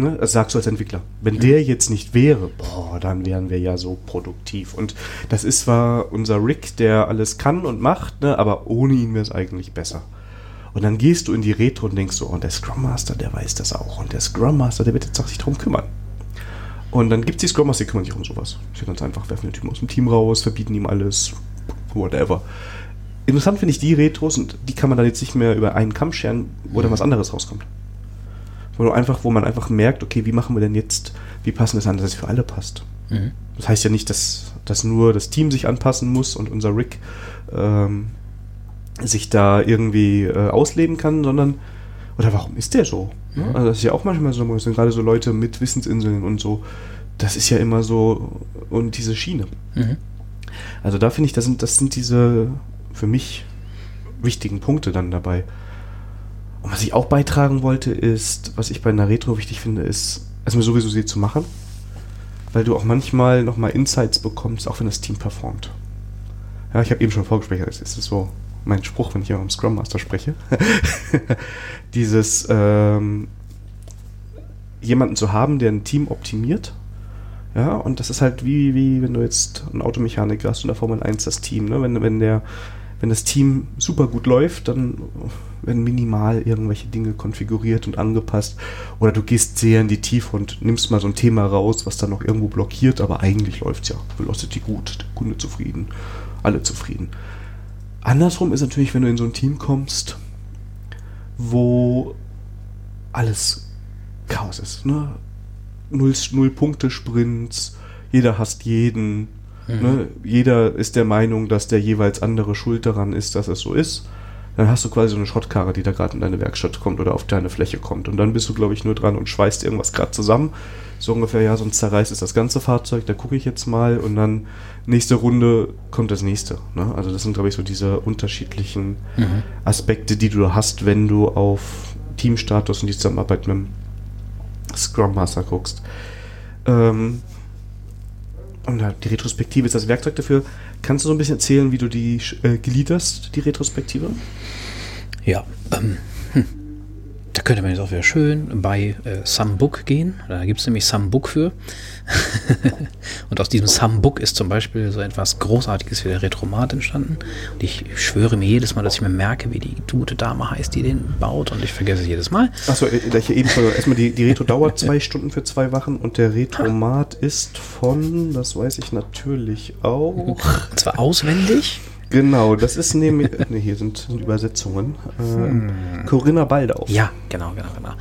Ne? Das sagst du als Entwickler. Wenn mhm. der jetzt nicht wäre, boah, dann wären wir ja so produktiv. Und das ist zwar unser Rick, der alles kann und macht, ne? aber ohne ihn wäre es eigentlich besser. Und dann gehst du in die Retro und denkst so, und der Scrum Master, der weiß das auch. Und der Scrum Master, der wird jetzt auch sich darum kümmern. Und dann gibt es die Scrum Master, die kümmern sich um sowas. Sie ganz einfach, werfen den Typen aus dem Team raus, verbieten ihm alles, whatever. Interessant finde ich die Retros, und die kann man dann jetzt nicht mehr über einen Kamm scheren, wo dann was anderes rauskommt. Wo, du einfach, wo man einfach merkt, okay, wie machen wir denn jetzt, wie passen das an, dass es für alle passt. Mhm. Das heißt ja nicht, dass, dass nur das Team sich anpassen muss und unser Rick ähm, sich da irgendwie äh, ausleben kann, sondern, oder warum ist der so? Mhm. Also das ist ja auch manchmal so, sind gerade so Leute mit Wissensinseln und so, das ist ja immer so, und diese Schiene. Mhm. Also da finde ich, das sind, das sind diese für mich wichtigen Punkte dann dabei. Und was ich auch beitragen wollte, ist, was ich bei einer Retro wichtig finde, ist, erstmal sowieso sie zu machen, weil du auch manchmal nochmal Insights bekommst, auch wenn das Team performt. Ja, ich habe eben schon vorgesprächt, das ist so mein Spruch, wenn ich immer im Scrum Master spreche. Dieses ähm, jemanden zu haben, der ein Team optimiert. Ja, und das ist halt wie, wie wenn du jetzt einen Automechaniker hast und der Formel 1 das Team, ne? Wenn, wenn der wenn das Team super gut läuft, dann werden minimal irgendwelche Dinge konfiguriert und angepasst. Oder du gehst sehr in die Tiefe und nimmst mal so ein Thema raus, was dann noch irgendwo blockiert, aber eigentlich läuft es ja. Velocity gut, der Kunde zufrieden, alle zufrieden. Andersrum ist natürlich, wenn du in so ein Team kommst, wo alles Chaos ist. Ne? Null, Null Punkte Sprints, jeder hasst jeden, Mhm. Ne? Jeder ist der Meinung, dass der jeweils andere schuld daran ist, dass es so ist. Dann hast du quasi so eine Schrottkarre, die da gerade in deine Werkstatt kommt oder auf deine Fläche kommt. Und dann bist du, glaube ich, nur dran und schweißt irgendwas gerade zusammen. So ungefähr, ja, sonst zerreißt es das ganze Fahrzeug, da gucke ich jetzt mal und dann nächste Runde kommt das nächste. Ne? Also das sind, glaube ich, so diese unterschiedlichen mhm. Aspekte, die du hast, wenn du auf Teamstatus und die Zusammenarbeit mit dem Scrum Master guckst. Ähm, und die Retrospektive ist das Werkzeug dafür. Kannst du so ein bisschen erzählen, wie du die äh, gliederst, die Retrospektive? Ja, ähm, hm. Da könnte man jetzt auch wieder schön bei äh, Some Book gehen. Da gibt es nämlich Some Book für. und aus diesem Some Book ist zum Beispiel so etwas Großartiges wie der Retromat entstanden. Und ich schwöre mir jedes Mal, dass ich mir merke, wie die gute Dame heißt, die den baut. Und ich vergesse es jedes Mal. Achso, äh, ich eben erstmal die, die Retro dauert zwei Stunden für zwei Wochen und der Retromat ist von, das weiß ich natürlich auch. Und zwar auswendig. Genau, das ist nämlich. ne, hier sind, sind Übersetzungen. Äh, hm. Corinna Baldau. Ja, genau, genau, genau.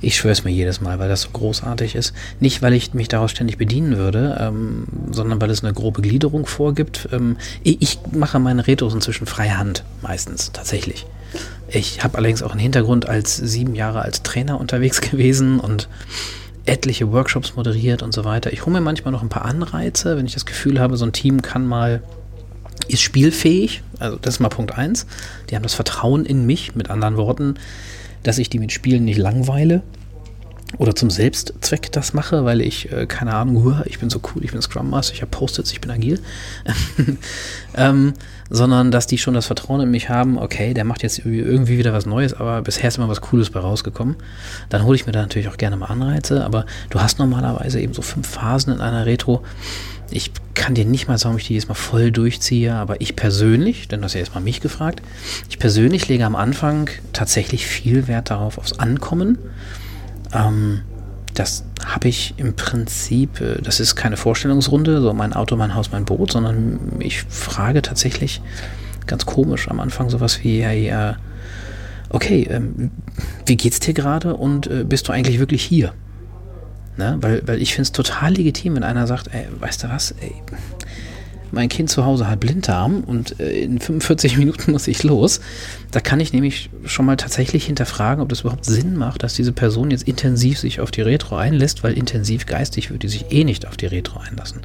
Ich schwöre es mir jedes Mal, weil das so großartig ist. Nicht, weil ich mich daraus ständig bedienen würde, ähm, sondern weil es eine grobe Gliederung vorgibt. Ähm, ich mache meine Retros inzwischen freie Hand, meistens, tatsächlich. Ich habe allerdings auch einen Hintergrund als sieben Jahre als Trainer unterwegs gewesen und etliche Workshops moderiert und so weiter. Ich hole mir manchmal noch ein paar Anreize, wenn ich das Gefühl habe, so ein Team kann mal ist spielfähig, also das ist mal Punkt eins. Die haben das Vertrauen in mich, mit anderen Worten, dass ich die mit Spielen nicht langweile oder zum Selbstzweck das mache, weil ich, äh, keine Ahnung, ich bin so cool, ich bin Scrum Master, ich habe Post-its, ich bin agil, ähm, sondern dass die schon das Vertrauen in mich haben, okay, der macht jetzt irgendwie wieder was Neues, aber bisher ist immer was Cooles bei rausgekommen. Dann hole ich mir da natürlich auch gerne mal Anreize, aber du hast normalerweise eben so fünf Phasen in einer Retro. Ich kann dir nicht mal sagen, ob ich die jetzt mal voll durchziehe, aber ich persönlich, denn du hast ja erstmal mich gefragt, ich persönlich lege am Anfang tatsächlich viel Wert darauf, aufs Ankommen. Ähm, das habe ich im Prinzip, äh, das ist keine Vorstellungsrunde, so mein Auto, mein Haus, mein Boot, sondern ich frage tatsächlich ganz komisch am Anfang sowas wie, hey, äh, okay, ähm, wie geht's dir gerade und äh, bist du eigentlich wirklich hier? Ne? Weil, weil ich finde es total legitim, wenn einer sagt, ey, weißt du was, ey, mein Kind zu Hause hat Blinddarm und äh, in 45 Minuten muss ich los. Da kann ich nämlich schon mal tatsächlich hinterfragen, ob das überhaupt Sinn macht, dass diese Person jetzt intensiv sich auf die Retro einlässt, weil intensiv geistig würde die sich eh nicht auf die Retro einlassen.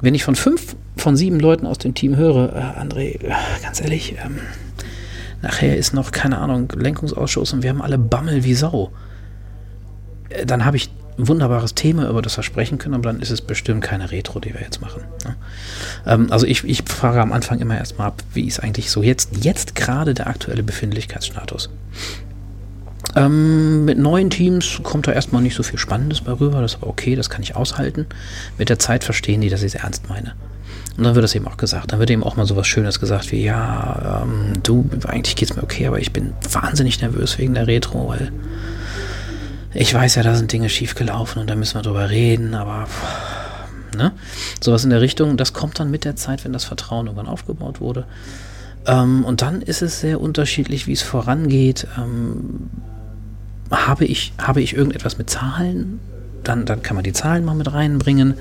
Wenn ich von fünf von sieben Leuten aus dem Team höre, äh, André, ganz ehrlich, ähm, nachher ist noch, keine Ahnung, Lenkungsausschuss und wir haben alle Bammel wie Sau, äh, dann habe ich wunderbares Thema, über das wir sprechen können, aber dann ist es bestimmt keine Retro, die wir jetzt machen. Ne? Ähm, also ich, ich frage am Anfang immer erstmal ab, wie ist eigentlich so jetzt, jetzt gerade der aktuelle Befindlichkeitsstatus. Ähm, mit neuen Teams kommt da erstmal nicht so viel Spannendes bei rüber. Das ist aber okay, das kann ich aushalten. Mit der Zeit verstehen die, dass ich es ernst meine. Und dann wird das eben auch gesagt. Dann wird eben auch mal so was Schönes gesagt wie, ja, ähm, du, eigentlich geht's mir okay, aber ich bin wahnsinnig nervös wegen der Retro, weil ich weiß ja, da sind Dinge schiefgelaufen und da müssen wir drüber reden, aber ne? Sowas in der Richtung, das kommt dann mit der Zeit, wenn das Vertrauen irgendwann aufgebaut wurde. Ähm, und dann ist es sehr unterschiedlich, wie es vorangeht. Ähm, habe, ich, habe ich irgendetwas mit Zahlen? Dann, dann kann man die Zahlen mal mit reinbringen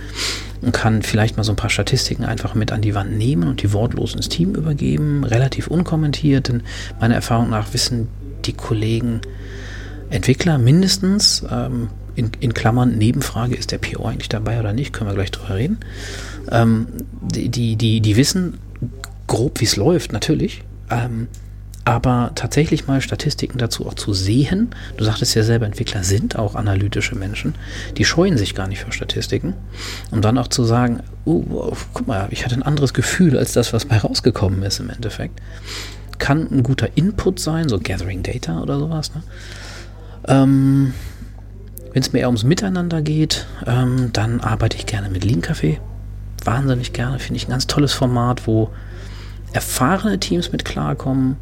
und kann vielleicht mal so ein paar Statistiken einfach mit an die Wand nehmen und die wortlos ins Team übergeben, relativ unkommentiert, denn meiner Erfahrung nach wissen die Kollegen, Entwickler mindestens, ähm, in, in, Klammern Nebenfrage, ist der PO eigentlich dabei oder nicht, können wir gleich drüber reden. Ähm, die, die, die, die wissen grob, wie es läuft, natürlich. Ähm, aber tatsächlich mal Statistiken dazu auch zu sehen, du sagtest ja selber, Entwickler sind auch analytische Menschen, die scheuen sich gar nicht für Statistiken. Und dann auch zu sagen, oh, guck mal, ich hatte ein anderes Gefühl als das, was bei rausgekommen ist im Endeffekt. Kann ein guter Input sein, so Gathering Data oder sowas. Ne? Ähm, Wenn es mir eher ums Miteinander geht, ähm, dann arbeite ich gerne mit Lean Café. Wahnsinnig gerne, finde ich ein ganz tolles Format, wo erfahrene Teams mit klarkommen,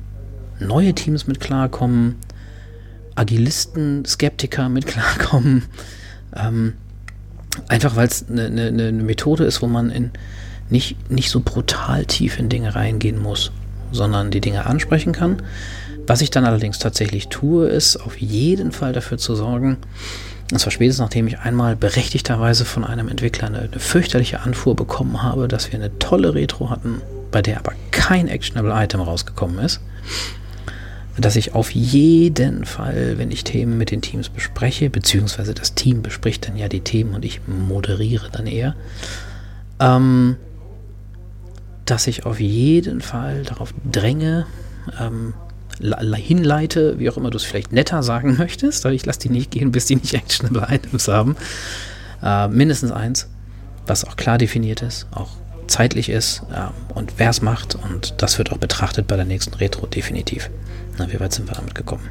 neue Teams mit klarkommen, Agilisten, Skeptiker mit klarkommen. Ähm, einfach weil es eine ne, ne Methode ist, wo man in nicht, nicht so brutal tief in Dinge reingehen muss, sondern die Dinge ansprechen kann. Was ich dann allerdings tatsächlich tue, ist auf jeden Fall dafür zu sorgen, und zwar spätestens nachdem ich einmal berechtigterweise von einem Entwickler eine, eine, fürchterliche Anfuhr bekommen habe, dass wir eine tolle Retro hatten, bei der aber kein Actionable Item rausgekommen ist, dass ich auf jeden Fall, wenn ich Themen mit den Teams bespreche, beziehungsweise das Team bespricht dann ja die Themen und ich moderiere dann eher, ähm, dass ich auf jeden Fall darauf dränge, ähm, hinleite, wie auch immer du es vielleicht netter sagen möchtest, aber ich lasse die nicht gehen, bis die nicht actionable Items haben. Äh, mindestens eins, was auch klar definiert ist, auch zeitlich ist äh, und wer es macht und das wird auch betrachtet bei der nächsten Retro definitiv. Na, wie weit sind wir damit gekommen?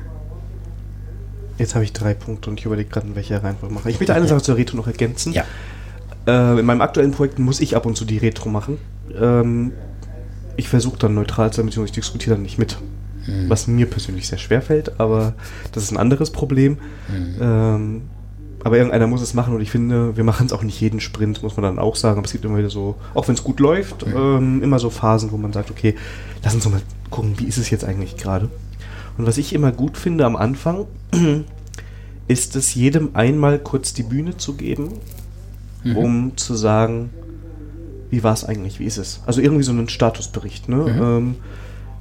Jetzt habe ich drei Punkte und ich überlege gerade, in welcher Reihenfolge mache. Ich möchte eine Sache zur Retro noch ergänzen. Ja. Äh, in meinem aktuellen Projekt muss ich ab und zu die Retro machen. Ähm, ich versuche dann neutral zu sein, beziehungsweise ich diskutiere dann nicht mit. Mhm. Was mir persönlich sehr schwer fällt, aber das ist ein anderes Problem. Mhm. Ähm, aber irgendeiner muss es machen und ich finde, wir machen es auch nicht jeden Sprint, muss man dann auch sagen. Aber es gibt immer wieder so, auch wenn es gut läuft, mhm. ähm, immer so Phasen, wo man sagt, okay, lass uns doch mal gucken, wie ist es jetzt eigentlich gerade. Und was ich immer gut finde am Anfang, ist es jedem einmal kurz die Bühne zu geben, mhm. um zu sagen, wie war es eigentlich, wie ist es? Also irgendwie so einen Statusbericht, ne? Mhm. Ähm,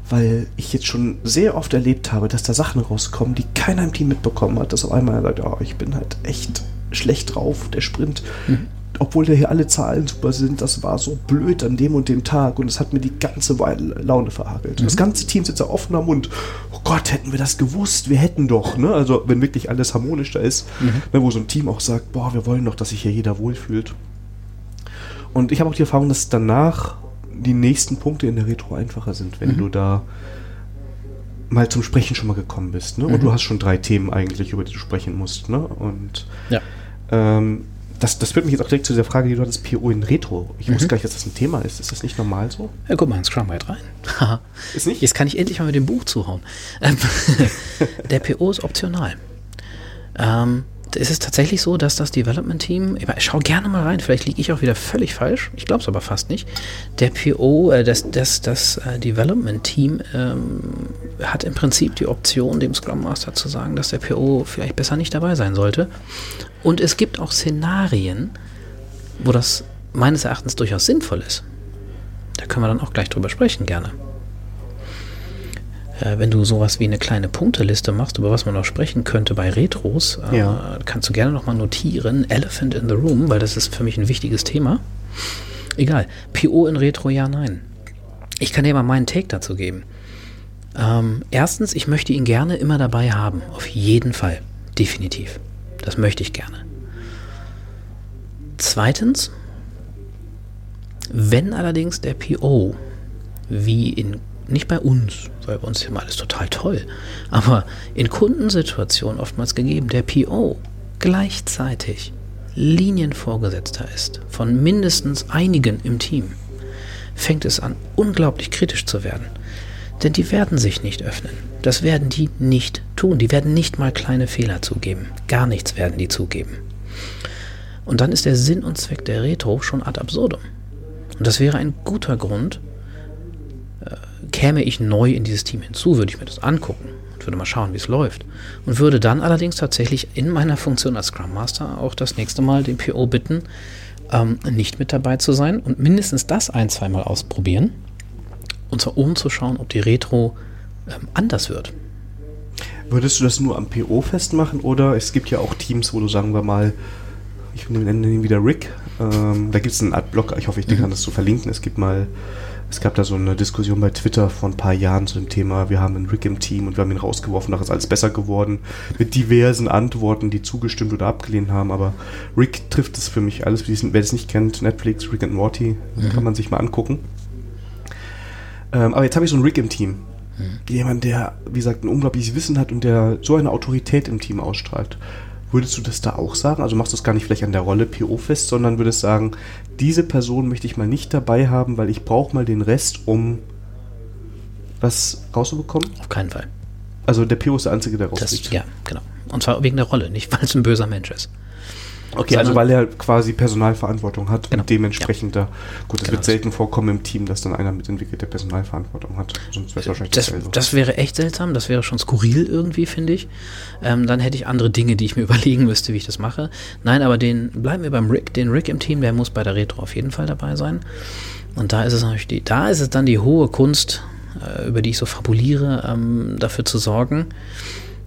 weil ich jetzt schon sehr oft erlebt habe, dass da Sachen rauskommen, die keiner im Team mitbekommen hat, dass auf einmal er sagt, oh, ich bin halt echt schlecht drauf, der Sprint. Mhm. Obwohl da hier alle Zahlen super sind, das war so blöd an dem und dem Tag und es hat mir die ganze Laune verhagelt. Mhm. Das ganze Team sitzt da offener Mund. Oh Gott, hätten wir das gewusst, wir hätten doch, ne? Also, wenn wirklich alles harmonisch da ist, mhm. ne, wo so ein Team auch sagt, boah, wir wollen doch, dass sich hier jeder wohlfühlt. Und ich habe auch die Erfahrung, dass danach die nächsten Punkte in der Retro einfacher sind, wenn mhm. du da mal zum Sprechen schon mal gekommen bist. Ne? Und mhm. du hast schon drei Themen eigentlich, über die du sprechen musst. Ne? Und ja. ähm, das, das führt mich jetzt auch direkt zu der Frage, die du hattest, PO in Retro. Ich mhm. wusste gar nicht, dass das ein Thema ist. Ist das nicht normal so? Ja, guck mal in Scrum Guide rein. ist nicht? Jetzt kann ich endlich mal mit dem Buch zuhauen. Der PO ist optional. Ähm, ist es tatsächlich so, dass das Development Team, ich schau gerne mal rein, vielleicht liege ich auch wieder völlig falsch, ich glaube es aber fast nicht. Der PO, äh, das, das, das äh, Development Team ähm, hat im Prinzip die Option, dem Scrum Master zu sagen, dass der PO vielleicht besser nicht dabei sein sollte. Und es gibt auch Szenarien, wo das meines Erachtens durchaus sinnvoll ist. Da können wir dann auch gleich drüber sprechen, gerne äh, wenn du sowas wie eine kleine Punkteliste machst, über was man noch sprechen könnte bei Retros, äh, ja. kannst du gerne nochmal notieren, Elephant in the Room, weil das ist für mich ein wichtiges Thema. Egal. PO in Retro, ja, nein. Ich kann dir mal meinen Take dazu geben. Ähm, erstens, ich möchte ihn gerne immer dabei haben. Auf jeden Fall. Definitiv. Das möchte ich gerne. Zweitens, wenn allerdings der PO wie in nicht bei uns, weil bei uns ist immer alles total toll, aber in Kundensituationen oftmals gegeben, der PO gleichzeitig Linienvorgesetzter ist von mindestens einigen im Team, fängt es an, unglaublich kritisch zu werden. Denn die werden sich nicht öffnen. Das werden die nicht tun. Die werden nicht mal kleine Fehler zugeben. Gar nichts werden die zugeben. Und dann ist der Sinn und Zweck der Retro schon ad absurdum. Und das wäre ein guter Grund, käme ich neu in dieses Team hinzu, würde ich mir das angucken und würde mal schauen, wie es läuft. Und würde dann allerdings tatsächlich in meiner Funktion als Scrum Master auch das nächste Mal den PO bitten, ähm, nicht mit dabei zu sein und mindestens das ein, zweimal ausprobieren. Und zwar um zu schauen, ob die Retro ähm, anders wird. Würdest du das nur am PO festmachen oder es gibt ja auch Teams, wo du sagen wir mal, ich nenne ihn wieder Rick, ähm, da gibt es einen Blog, ich hoffe, ich mhm. kann das so verlinken. Es gibt mal, es gab da so eine Diskussion bei Twitter vor ein paar Jahren zu dem Thema, wir haben einen Rick im Team und wir haben ihn rausgeworfen, da ist alles besser geworden, mit diversen Antworten, die zugestimmt oder abgelehnt haben, aber Rick trifft es für mich alles, wer es nicht kennt, Netflix, Rick and Morty, mhm. kann man sich mal angucken. Ähm, aber jetzt habe ich so einen Rick im Team. Mhm. Jemand, der, wie gesagt, ein unglaubliches Wissen hat und der so eine Autorität im Team ausstrahlt. Würdest du das da auch sagen? Also machst du es gar nicht vielleicht an der Rolle PO fest, sondern würdest sagen, diese Person möchte ich mal nicht dabei haben, weil ich brauche mal den Rest, um was rauszubekommen? Auf keinen Fall. Also der PO ist der Einzige, der rausfliegt. Ja, genau. Und zwar wegen der Rolle, nicht weil es ein böser Mensch ist. Okay, also weil er quasi Personalverantwortung hat genau. und dementsprechend ja. da, gut, es genau. wird selten vorkommen im Team, dass dann einer mitentwickelt, der Personalverantwortung hat. Sonst wäre es wahrscheinlich das, das wäre echt seltsam, das wäre schon skurril irgendwie, finde ich. Ähm, dann hätte ich andere Dinge, die ich mir überlegen müsste, wie ich das mache. Nein, aber den, bleiben wir beim Rick, den Rick im Team, der muss bei der Retro auf jeden Fall dabei sein. Und da ist es natürlich die, da ist es dann die hohe Kunst, äh, über die ich so fabuliere, ähm, dafür zu sorgen,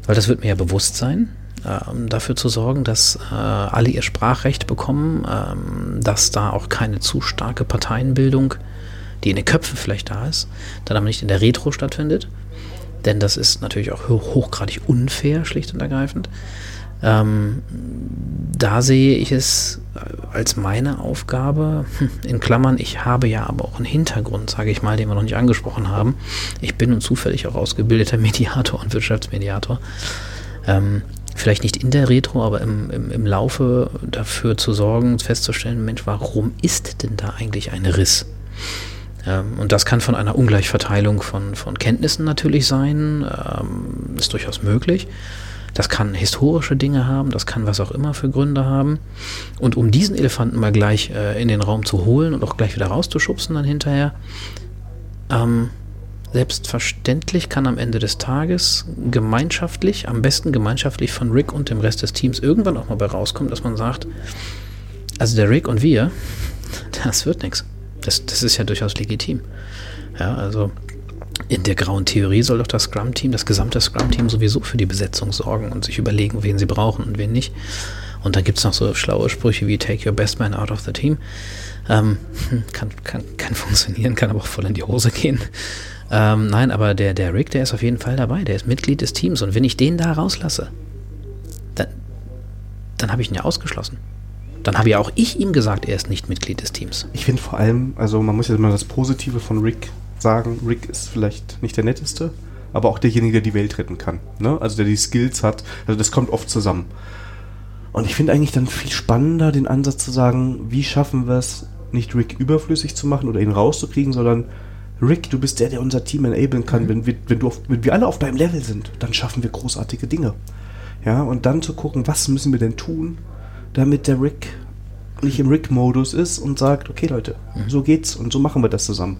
weil das wird mir ja bewusst sein, ähm, dafür zu sorgen, dass äh, alle ihr Sprachrecht bekommen, ähm, dass da auch keine zu starke Parteienbildung, die in den Köpfen vielleicht da ist, dann aber nicht in der Retro stattfindet. Denn das ist natürlich auch hochgradig unfair, schlicht und ergreifend. Ähm, da sehe ich es äh, als meine Aufgabe, hm, in Klammern, ich habe ja aber auch einen Hintergrund, sage ich mal, den wir noch nicht angesprochen haben. Ich bin nun zufällig auch ausgebildeter Mediator und Wirtschaftsmediator. Ähm, vielleicht nicht in der Retro, aber im, im, im Laufe dafür zu sorgen, festzustellen, Mensch, warum ist denn da eigentlich ein Riss? Ähm, und das kann von einer Ungleichverteilung von, von Kenntnissen natürlich sein, ähm, ist durchaus möglich. Das kann historische Dinge haben, das kann was auch immer für Gründe haben. Und um diesen Elefanten mal gleich äh, in den Raum zu holen und auch gleich wieder rauszuschubsen dann hinterher, ähm, Selbstverständlich kann am Ende des Tages gemeinschaftlich, am besten gemeinschaftlich von Rick und dem Rest des Teams irgendwann auch mal bei rauskommen, dass man sagt, also der Rick und wir, das wird nichts. Das, das ist ja durchaus legitim. Ja, also in der grauen Theorie soll doch das Scrum-Team, das gesamte Scrum-Team sowieso für die Besetzung sorgen und sich überlegen, wen sie brauchen und wen nicht. Und dann gibt es noch so schlaue Sprüche wie Take your best man out of the team. Ähm, kann, kann, kann funktionieren, kann aber auch voll in die Hose gehen. Ähm, nein, aber der, der Rick, der ist auf jeden Fall dabei. Der ist Mitglied des Teams. Und wenn ich den da rauslasse, dann, dann habe ich ihn ja ausgeschlossen. Dann habe ja auch ich ihm gesagt, er ist nicht Mitglied des Teams. Ich finde vor allem, also man muss ja mal das Positive von Rick sagen. Rick ist vielleicht nicht der netteste, aber auch derjenige, der die Welt retten kann. Ne? Also der die Skills hat. Also das kommt oft zusammen. Und ich finde eigentlich dann viel spannender den Ansatz zu sagen, wie schaffen wir es, nicht Rick überflüssig zu machen oder ihn rauszukriegen, sondern Rick, du bist der, der unser Team enablen kann. Mhm. Wenn, wir, wenn, du auf, wenn wir alle auf deinem Level sind, dann schaffen wir großartige Dinge. Ja, und dann zu gucken, was müssen wir denn tun, damit der Rick nicht im Rick-Modus ist und sagt, okay Leute, mhm. so geht's und so machen wir das zusammen.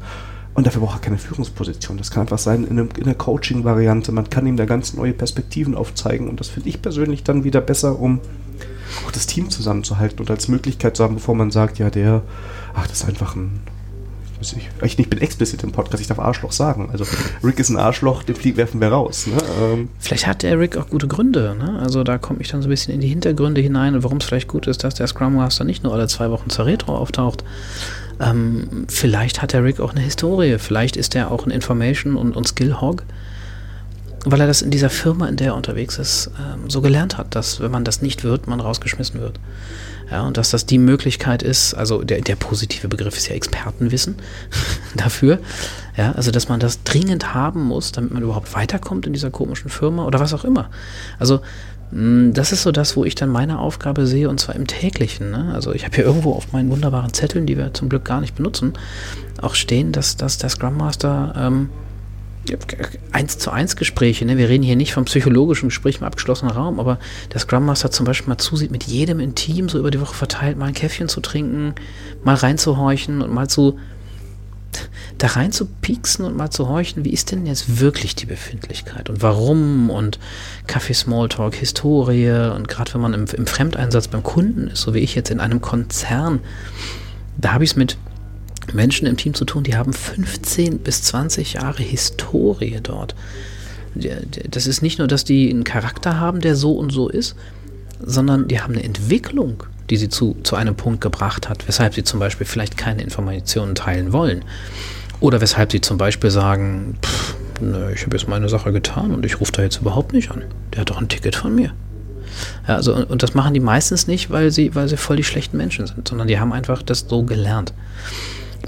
Und dafür braucht er keine Führungsposition. Das kann einfach sein in, einem, in einer Coaching-Variante. Man kann ihm da ganz neue Perspektiven aufzeigen. Und das finde ich persönlich dann wieder besser, um auch das Team zusammenzuhalten und als Möglichkeit zu haben, bevor man sagt, ja, der, ach, das ist einfach ein ich, ich, bin explizit im Podcast, ich darf Arschloch sagen. Also Rick ist ein Arschloch, den Flieg werfen wir raus. Ne? Ähm. Vielleicht hat der Rick auch gute Gründe. Ne? Also da komme ich dann so ein bisschen in die Hintergründe hinein, warum es vielleicht gut ist, dass der Scrum Master nicht nur alle zwei Wochen zur Retro auftaucht. Ähm, vielleicht hat der Rick auch eine Historie. Vielleicht ist er auch ein Information- und, und Skill-Hog. weil er das in dieser Firma, in der er unterwegs ist, ähm, so gelernt hat, dass wenn man das nicht wird, man rausgeschmissen wird. Ja, und dass das die Möglichkeit ist, also der, der positive Begriff ist ja Expertenwissen dafür, ja, also dass man das dringend haben muss, damit man überhaupt weiterkommt in dieser komischen Firma oder was auch immer. Also mh, das ist so das, wo ich dann meine Aufgabe sehe, und zwar im täglichen. Ne? Also ich habe hier irgendwo auf meinen wunderbaren Zetteln, die wir zum Glück gar nicht benutzen, auch stehen, dass, dass der Scrum Master ähm, eins zu eins Gespräche, ne? wir reden hier nicht vom psychologischen Gespräch im abgeschlossenen Raum, aber der Scrum Master zum Beispiel mal zusieht, mit jedem im Team so über die Woche verteilt mal ein Käffchen zu trinken, mal reinzuhorchen und mal zu da rein zu pieksen und mal zu horchen, wie ist denn jetzt wirklich die Befindlichkeit und warum und Kaffee Smalltalk, Historie und gerade wenn man im, im Fremdeinsatz beim Kunden ist, so wie ich jetzt in einem Konzern, da habe ich es mit Menschen im Team zu tun, die haben 15 bis 20 Jahre Historie dort. Das ist nicht nur, dass die einen Charakter haben, der so und so ist, sondern die haben eine Entwicklung, die sie zu, zu einem Punkt gebracht hat, weshalb sie zum Beispiel vielleicht keine Informationen teilen wollen. Oder weshalb sie zum Beispiel sagen, pff, nö, ich habe jetzt meine Sache getan und ich rufe da jetzt überhaupt nicht an. Der hat doch ein Ticket von mir. Ja, also, und das machen die meistens nicht, weil sie, weil sie voll die schlechten Menschen sind, sondern die haben einfach das so gelernt.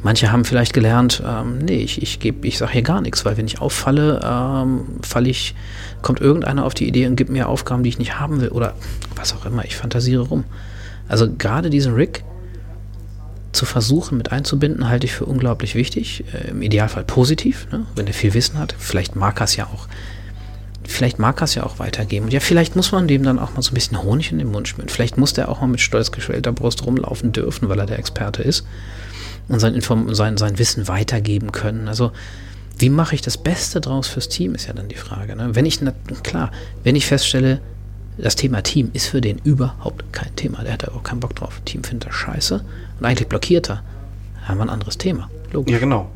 Manche haben vielleicht gelernt, ähm, nee, ich, ich, ich sage hier gar nichts, weil wenn ich auffalle, ähm, falle ich, kommt irgendeiner auf die Idee und gibt mir Aufgaben, die ich nicht haben will oder was auch immer, ich fantasiere rum. Also gerade diesen Rick zu versuchen mit einzubinden, halte ich für unglaublich wichtig. Äh, Im Idealfall positiv, ne? wenn er viel Wissen hat. Vielleicht mag er es ja auch. Vielleicht mag er es ja auch weitergeben. Und ja, vielleicht muss man dem dann auch mal so ein bisschen Honig in den Mund schmieren. Vielleicht muss der auch mal mit stolz geschwellter Brust rumlaufen dürfen, weil er der Experte ist und sein, Inform sein, sein Wissen weitergeben können. Also wie mache ich das Beste draus fürs Team, ist ja dann die Frage. Ne? Wenn ich, na, klar, wenn ich feststelle, das Thema Team ist für den überhaupt kein Thema, der hat da auch keinen Bock drauf. Team findet er scheiße und eigentlich blockiert er, haben wir ein anderes Thema. Logisch. Ja, genau.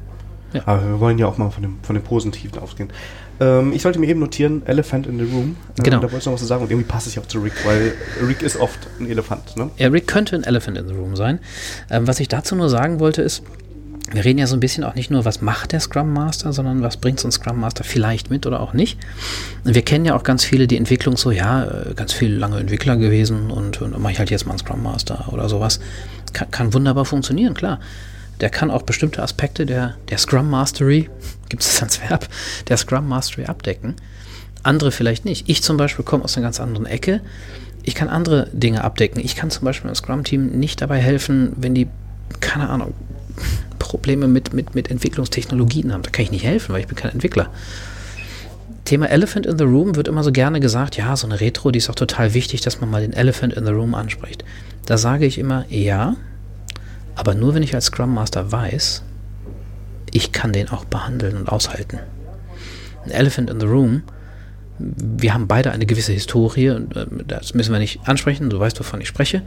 Ja. Aber wir wollen ja auch mal von dem, von dem Positiven ausgehen. Ähm, ich sollte mir eben notieren, Elephant in the Room. Ähm, genau. Da wollte ich noch was zu sagen und irgendwie passt es ja auch zu Rick, weil Rick ist oft ein Elefant. Ne? Ja, Rick könnte ein Elephant in the Room sein. Ähm, was ich dazu nur sagen wollte ist, wir reden ja so ein bisschen auch nicht nur, was macht der Scrum Master, sondern was bringt so ein Scrum Master vielleicht mit oder auch nicht. Und wir kennen ja auch ganz viele die Entwicklung so, ja, äh, ganz viele lange Entwickler gewesen und, und mache ich halt jetzt mal einen Scrum Master oder sowas. Kann, kann wunderbar funktionieren, klar der kann auch bestimmte Aspekte der, der Scrum Mastery, gibt es das als Verb, der Scrum Mastery abdecken. Andere vielleicht nicht. Ich zum Beispiel komme aus einer ganz anderen Ecke. Ich kann andere Dinge abdecken. Ich kann zum Beispiel im Scrum-Team nicht dabei helfen, wenn die, keine Ahnung, Probleme mit, mit, mit Entwicklungstechnologien haben. Da kann ich nicht helfen, weil ich bin kein Entwickler. Thema Elephant in the Room wird immer so gerne gesagt, ja, so eine Retro, die ist auch total wichtig, dass man mal den Elephant in the Room anspricht. Da sage ich immer, ja, aber nur wenn ich als Scrum Master weiß, ich kann den auch behandeln und aushalten. Ein Elephant in the Room, wir haben beide eine gewisse Historie, äh, das müssen wir nicht ansprechen, du weißt, wovon ich spreche.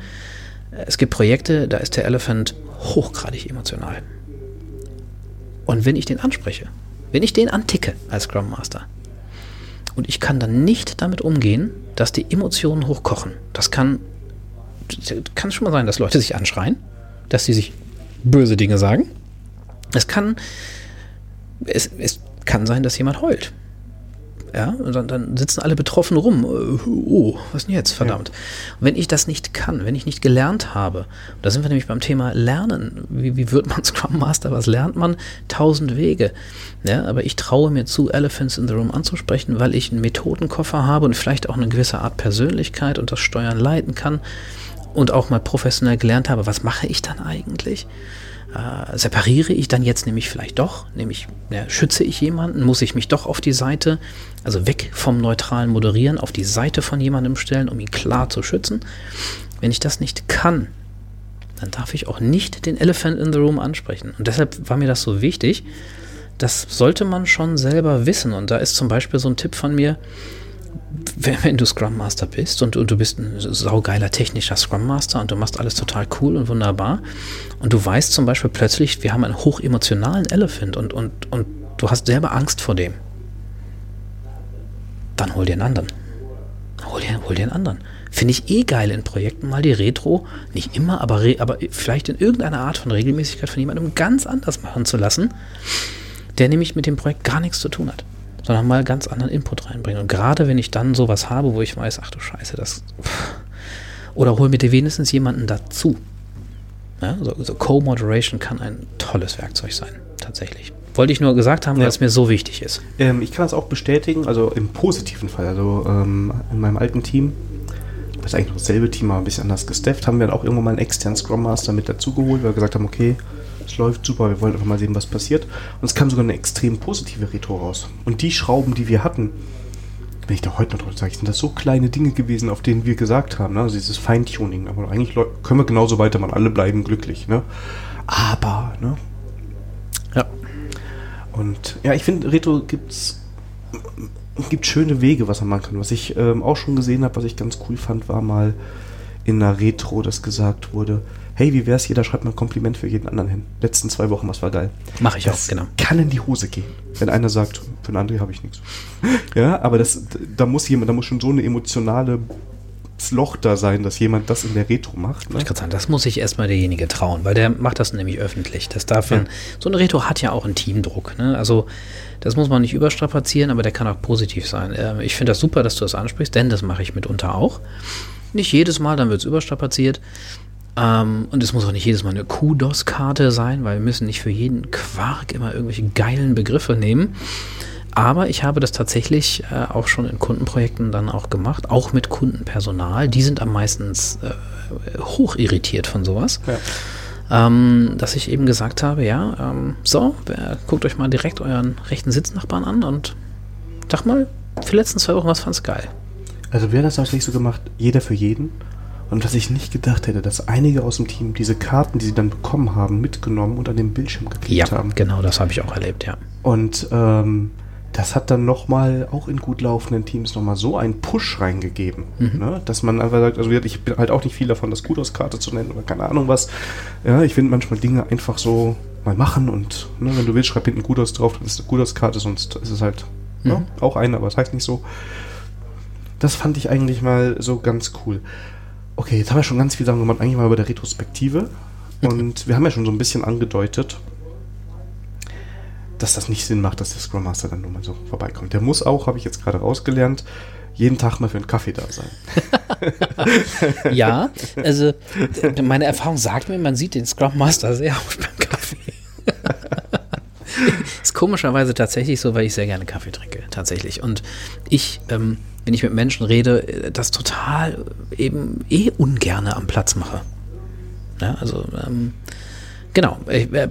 Es gibt Projekte, da ist der Elephant hochgradig emotional. Und wenn ich den anspreche, wenn ich den anticke als Scrum Master und ich kann dann nicht damit umgehen, dass die Emotionen hochkochen, das kann, kann schon mal sein, dass Leute sich anschreien, dass sie sich böse Dinge sagen. Es kann, es, es kann sein, dass jemand heult. Ja, und dann, dann sitzen alle betroffen rum. Oh, was denn jetzt, verdammt. Ja. wenn ich das nicht kann, wenn ich nicht gelernt habe, da sind wir nämlich beim Thema Lernen. Wie, wie wird man Scrum Master? Was lernt man? Tausend Wege. Ja, aber ich traue mir zu, Elephants in the Room anzusprechen, weil ich einen Methodenkoffer habe und vielleicht auch eine gewisse Art Persönlichkeit und das Steuern leiten kann und auch mal professionell gelernt habe, was mache ich dann eigentlich? Äh, separiere ich dann jetzt nämlich vielleicht doch, nämlich ja, schütze ich jemanden, muss ich mich doch auf die Seite, also weg vom neutralen Moderieren, auf die Seite von jemandem stellen, um ihn klar zu schützen. Wenn ich das nicht kann, dann darf ich auch nicht den Elephant in the Room ansprechen. Und deshalb war mir das so wichtig. Das sollte man schon selber wissen. Und da ist zum Beispiel so ein Tipp von mir, wenn du Scrum Master bist und, und, du bist ein saugeiler technischer Scrum Master und du machst alles total cool und wunderbar und du weißt zum Beispiel plötzlich, wir haben einen hochemotionalen Elephant und, und, und du hast selber Angst vor dem, dann hol dir einen anderen. Hol dir, hol dir einen anderen. Finde ich eh geil in Projekten mal die Retro, nicht immer, aber, aber vielleicht in irgendeiner Art von Regelmäßigkeit von jemandem ganz anders machen zu lassen, der nämlich mit dem Projekt gar nichts zu tun hat sondern mal ganz anderen Input reinbringen. Und gerade wenn ich dann sowas habe, wo ich weiß, ach du Scheiße, das. Oder hol mir dir wenigstens jemanden dazu. Ja, so, so Co-Moderation kann ein tolles Werkzeug sein, tatsächlich. Wollte ich nur gesagt haben, ja. weil es mir so wichtig ist. Ähm, ich kann das auch bestätigen, also im positiven Fall. Also ähm, in meinem alten Team, das ist eigentlich noch dasselbe Team, aber ein bisschen anders gestafft, haben wir dann auch irgendwann mal einen externen Scrum Master mit dazugeholt, weil wir gesagt haben, okay, es läuft super, wir wollen einfach mal sehen, was passiert. Und es kam sogar eine extrem positive Retro raus. Und die Schrauben, die wir hatten, wenn ich da heute noch drauf sage, sind das so kleine Dinge gewesen, auf denen wir gesagt haben, ne? also dieses Feintuning. Aber eigentlich können wir genauso weitermachen, alle bleiben glücklich. Ne? Aber, ne? Ja. Und ja, ich finde, Retro gibt's gibt schöne Wege, was man machen kann. Was ich ähm, auch schon gesehen habe, was ich ganz cool fand, war mal in einer Retro, dass gesagt wurde, hey, wie wär's, jeder schreibt mal ein Kompliment für jeden anderen hin. Letzten zwei Wochen, was war geil. Mache ich das auch, genau. Kann in die Hose gehen, wenn einer sagt, für einen André habe ich nichts. ja, aber das, da muss jemand, da muss schon so eine emotionale Loch da sein, dass jemand das in der Retro macht. Ne? Ich sagen, das muss sich erstmal derjenige trauen, weil der macht das nämlich öffentlich. Das darf ja. so eine Retro hat ja auch einen Teamdruck. Ne? Also das muss man nicht überstrapazieren, aber der kann auch positiv sein. Ähm, ich finde das super, dass du das ansprichst, denn das mache ich mitunter auch. Nicht jedes Mal, dann wird es überstrapaziert. Ähm, und es muss auch nicht jedes Mal eine Kudos-Karte sein, weil wir müssen nicht für jeden Quark immer irgendwelche geilen Begriffe nehmen. Aber ich habe das tatsächlich äh, auch schon in Kundenprojekten dann auch gemacht, auch mit Kundenpersonal. Die sind am meisten äh, hoch irritiert von sowas. Ja. Ähm, dass ich eben gesagt habe, ja, ähm, so, guckt euch mal direkt euren rechten Sitznachbarn an und sag mal, für die letzten zwei Wochen, was fand's geil? Also haben das tatsächlich so gemacht, jeder für jeden. Und dass ich nicht gedacht hätte, dass einige aus dem Team diese Karten, die sie dann bekommen haben, mitgenommen und an den Bildschirm geklebt ja, haben. Genau, das habe ich auch erlebt, ja. Und ähm, das hat dann nochmal, auch in gut laufenden Teams, nochmal so einen Push reingegeben, mhm. ne? dass man einfach sagt, also ich bin halt auch nicht viel davon, das Kudos-Karte zu nennen oder keine Ahnung was. Ja, ich finde manchmal Dinge einfach so mal machen und ne, wenn du willst, schreib hinten Kudos drauf, dann ist eine Kudos-Karte, sonst ist es halt ne, mhm. ja, auch eine, aber es das heißt nicht so. Das fand ich eigentlich mal so ganz cool. Okay, jetzt haben wir schon ganz viel Sachen gemacht, eigentlich mal über der Retrospektive. Und wir haben ja schon so ein bisschen angedeutet, dass das nicht Sinn macht, dass der Scrum Master dann nur mal so vorbeikommt. Der muss auch, habe ich jetzt gerade rausgelernt, jeden Tag mal für einen Kaffee da sein. ja, also meine Erfahrung sagt mir, man sieht den Scrum Master sehr oft beim Kaffee. ist komischerweise tatsächlich so, weil ich sehr gerne Kaffee trinke, tatsächlich. Und ich ähm, wenn ich mit Menschen rede, äh, das total eben eh ungerne am Platz mache. Ja, also, ähm, genau. Ich, äh,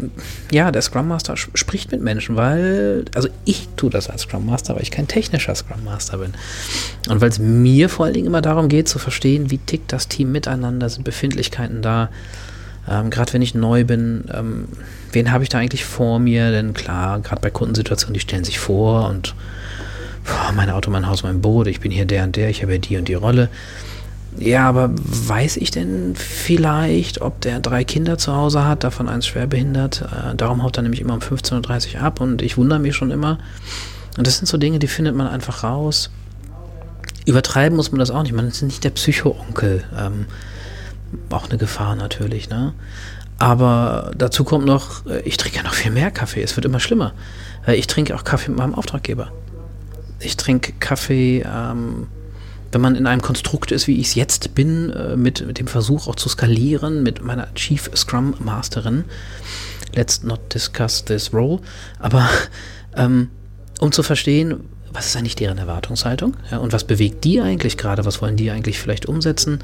ja, der Scrum Master spricht mit Menschen, weil, also ich tue das als Scrum Master, weil ich kein technischer Scrum Master bin. Und weil es mir vor allen Dingen immer darum geht, zu verstehen, wie tickt das Team miteinander, sind Befindlichkeiten da. Ähm, gerade wenn ich neu bin, ähm, wen habe ich da eigentlich vor mir? Denn klar, gerade bei Kundensituationen, die stellen sich vor und boah, mein Auto, mein Haus, mein Boot, ich bin hier der und der, ich habe ja die und die Rolle. Ja, aber weiß ich denn vielleicht, ob der drei Kinder zu Hause hat, davon eins schwerbehindert? Äh, darum haut er nämlich immer um 15.30 Uhr ab und ich wundere mich schon immer. Und das sind so Dinge, die findet man einfach raus. Übertreiben muss man das auch nicht. Man ist nicht der Psycho-Onkel. Ähm, auch eine Gefahr natürlich, ne? Aber dazu kommt noch, äh, ich trinke ja noch viel mehr Kaffee. Es wird immer schlimmer. Äh, ich trinke auch Kaffee mit meinem Auftraggeber ich trinke Kaffee, ähm, wenn man in einem Konstrukt ist, wie ich es jetzt bin, äh, mit, mit dem Versuch auch zu skalieren, mit meiner Chief Scrum Masterin. Let's not discuss this role. Aber ähm, um zu verstehen, was ist eigentlich deren Erwartungshaltung ja, und was bewegt die eigentlich gerade, was wollen die eigentlich vielleicht umsetzen.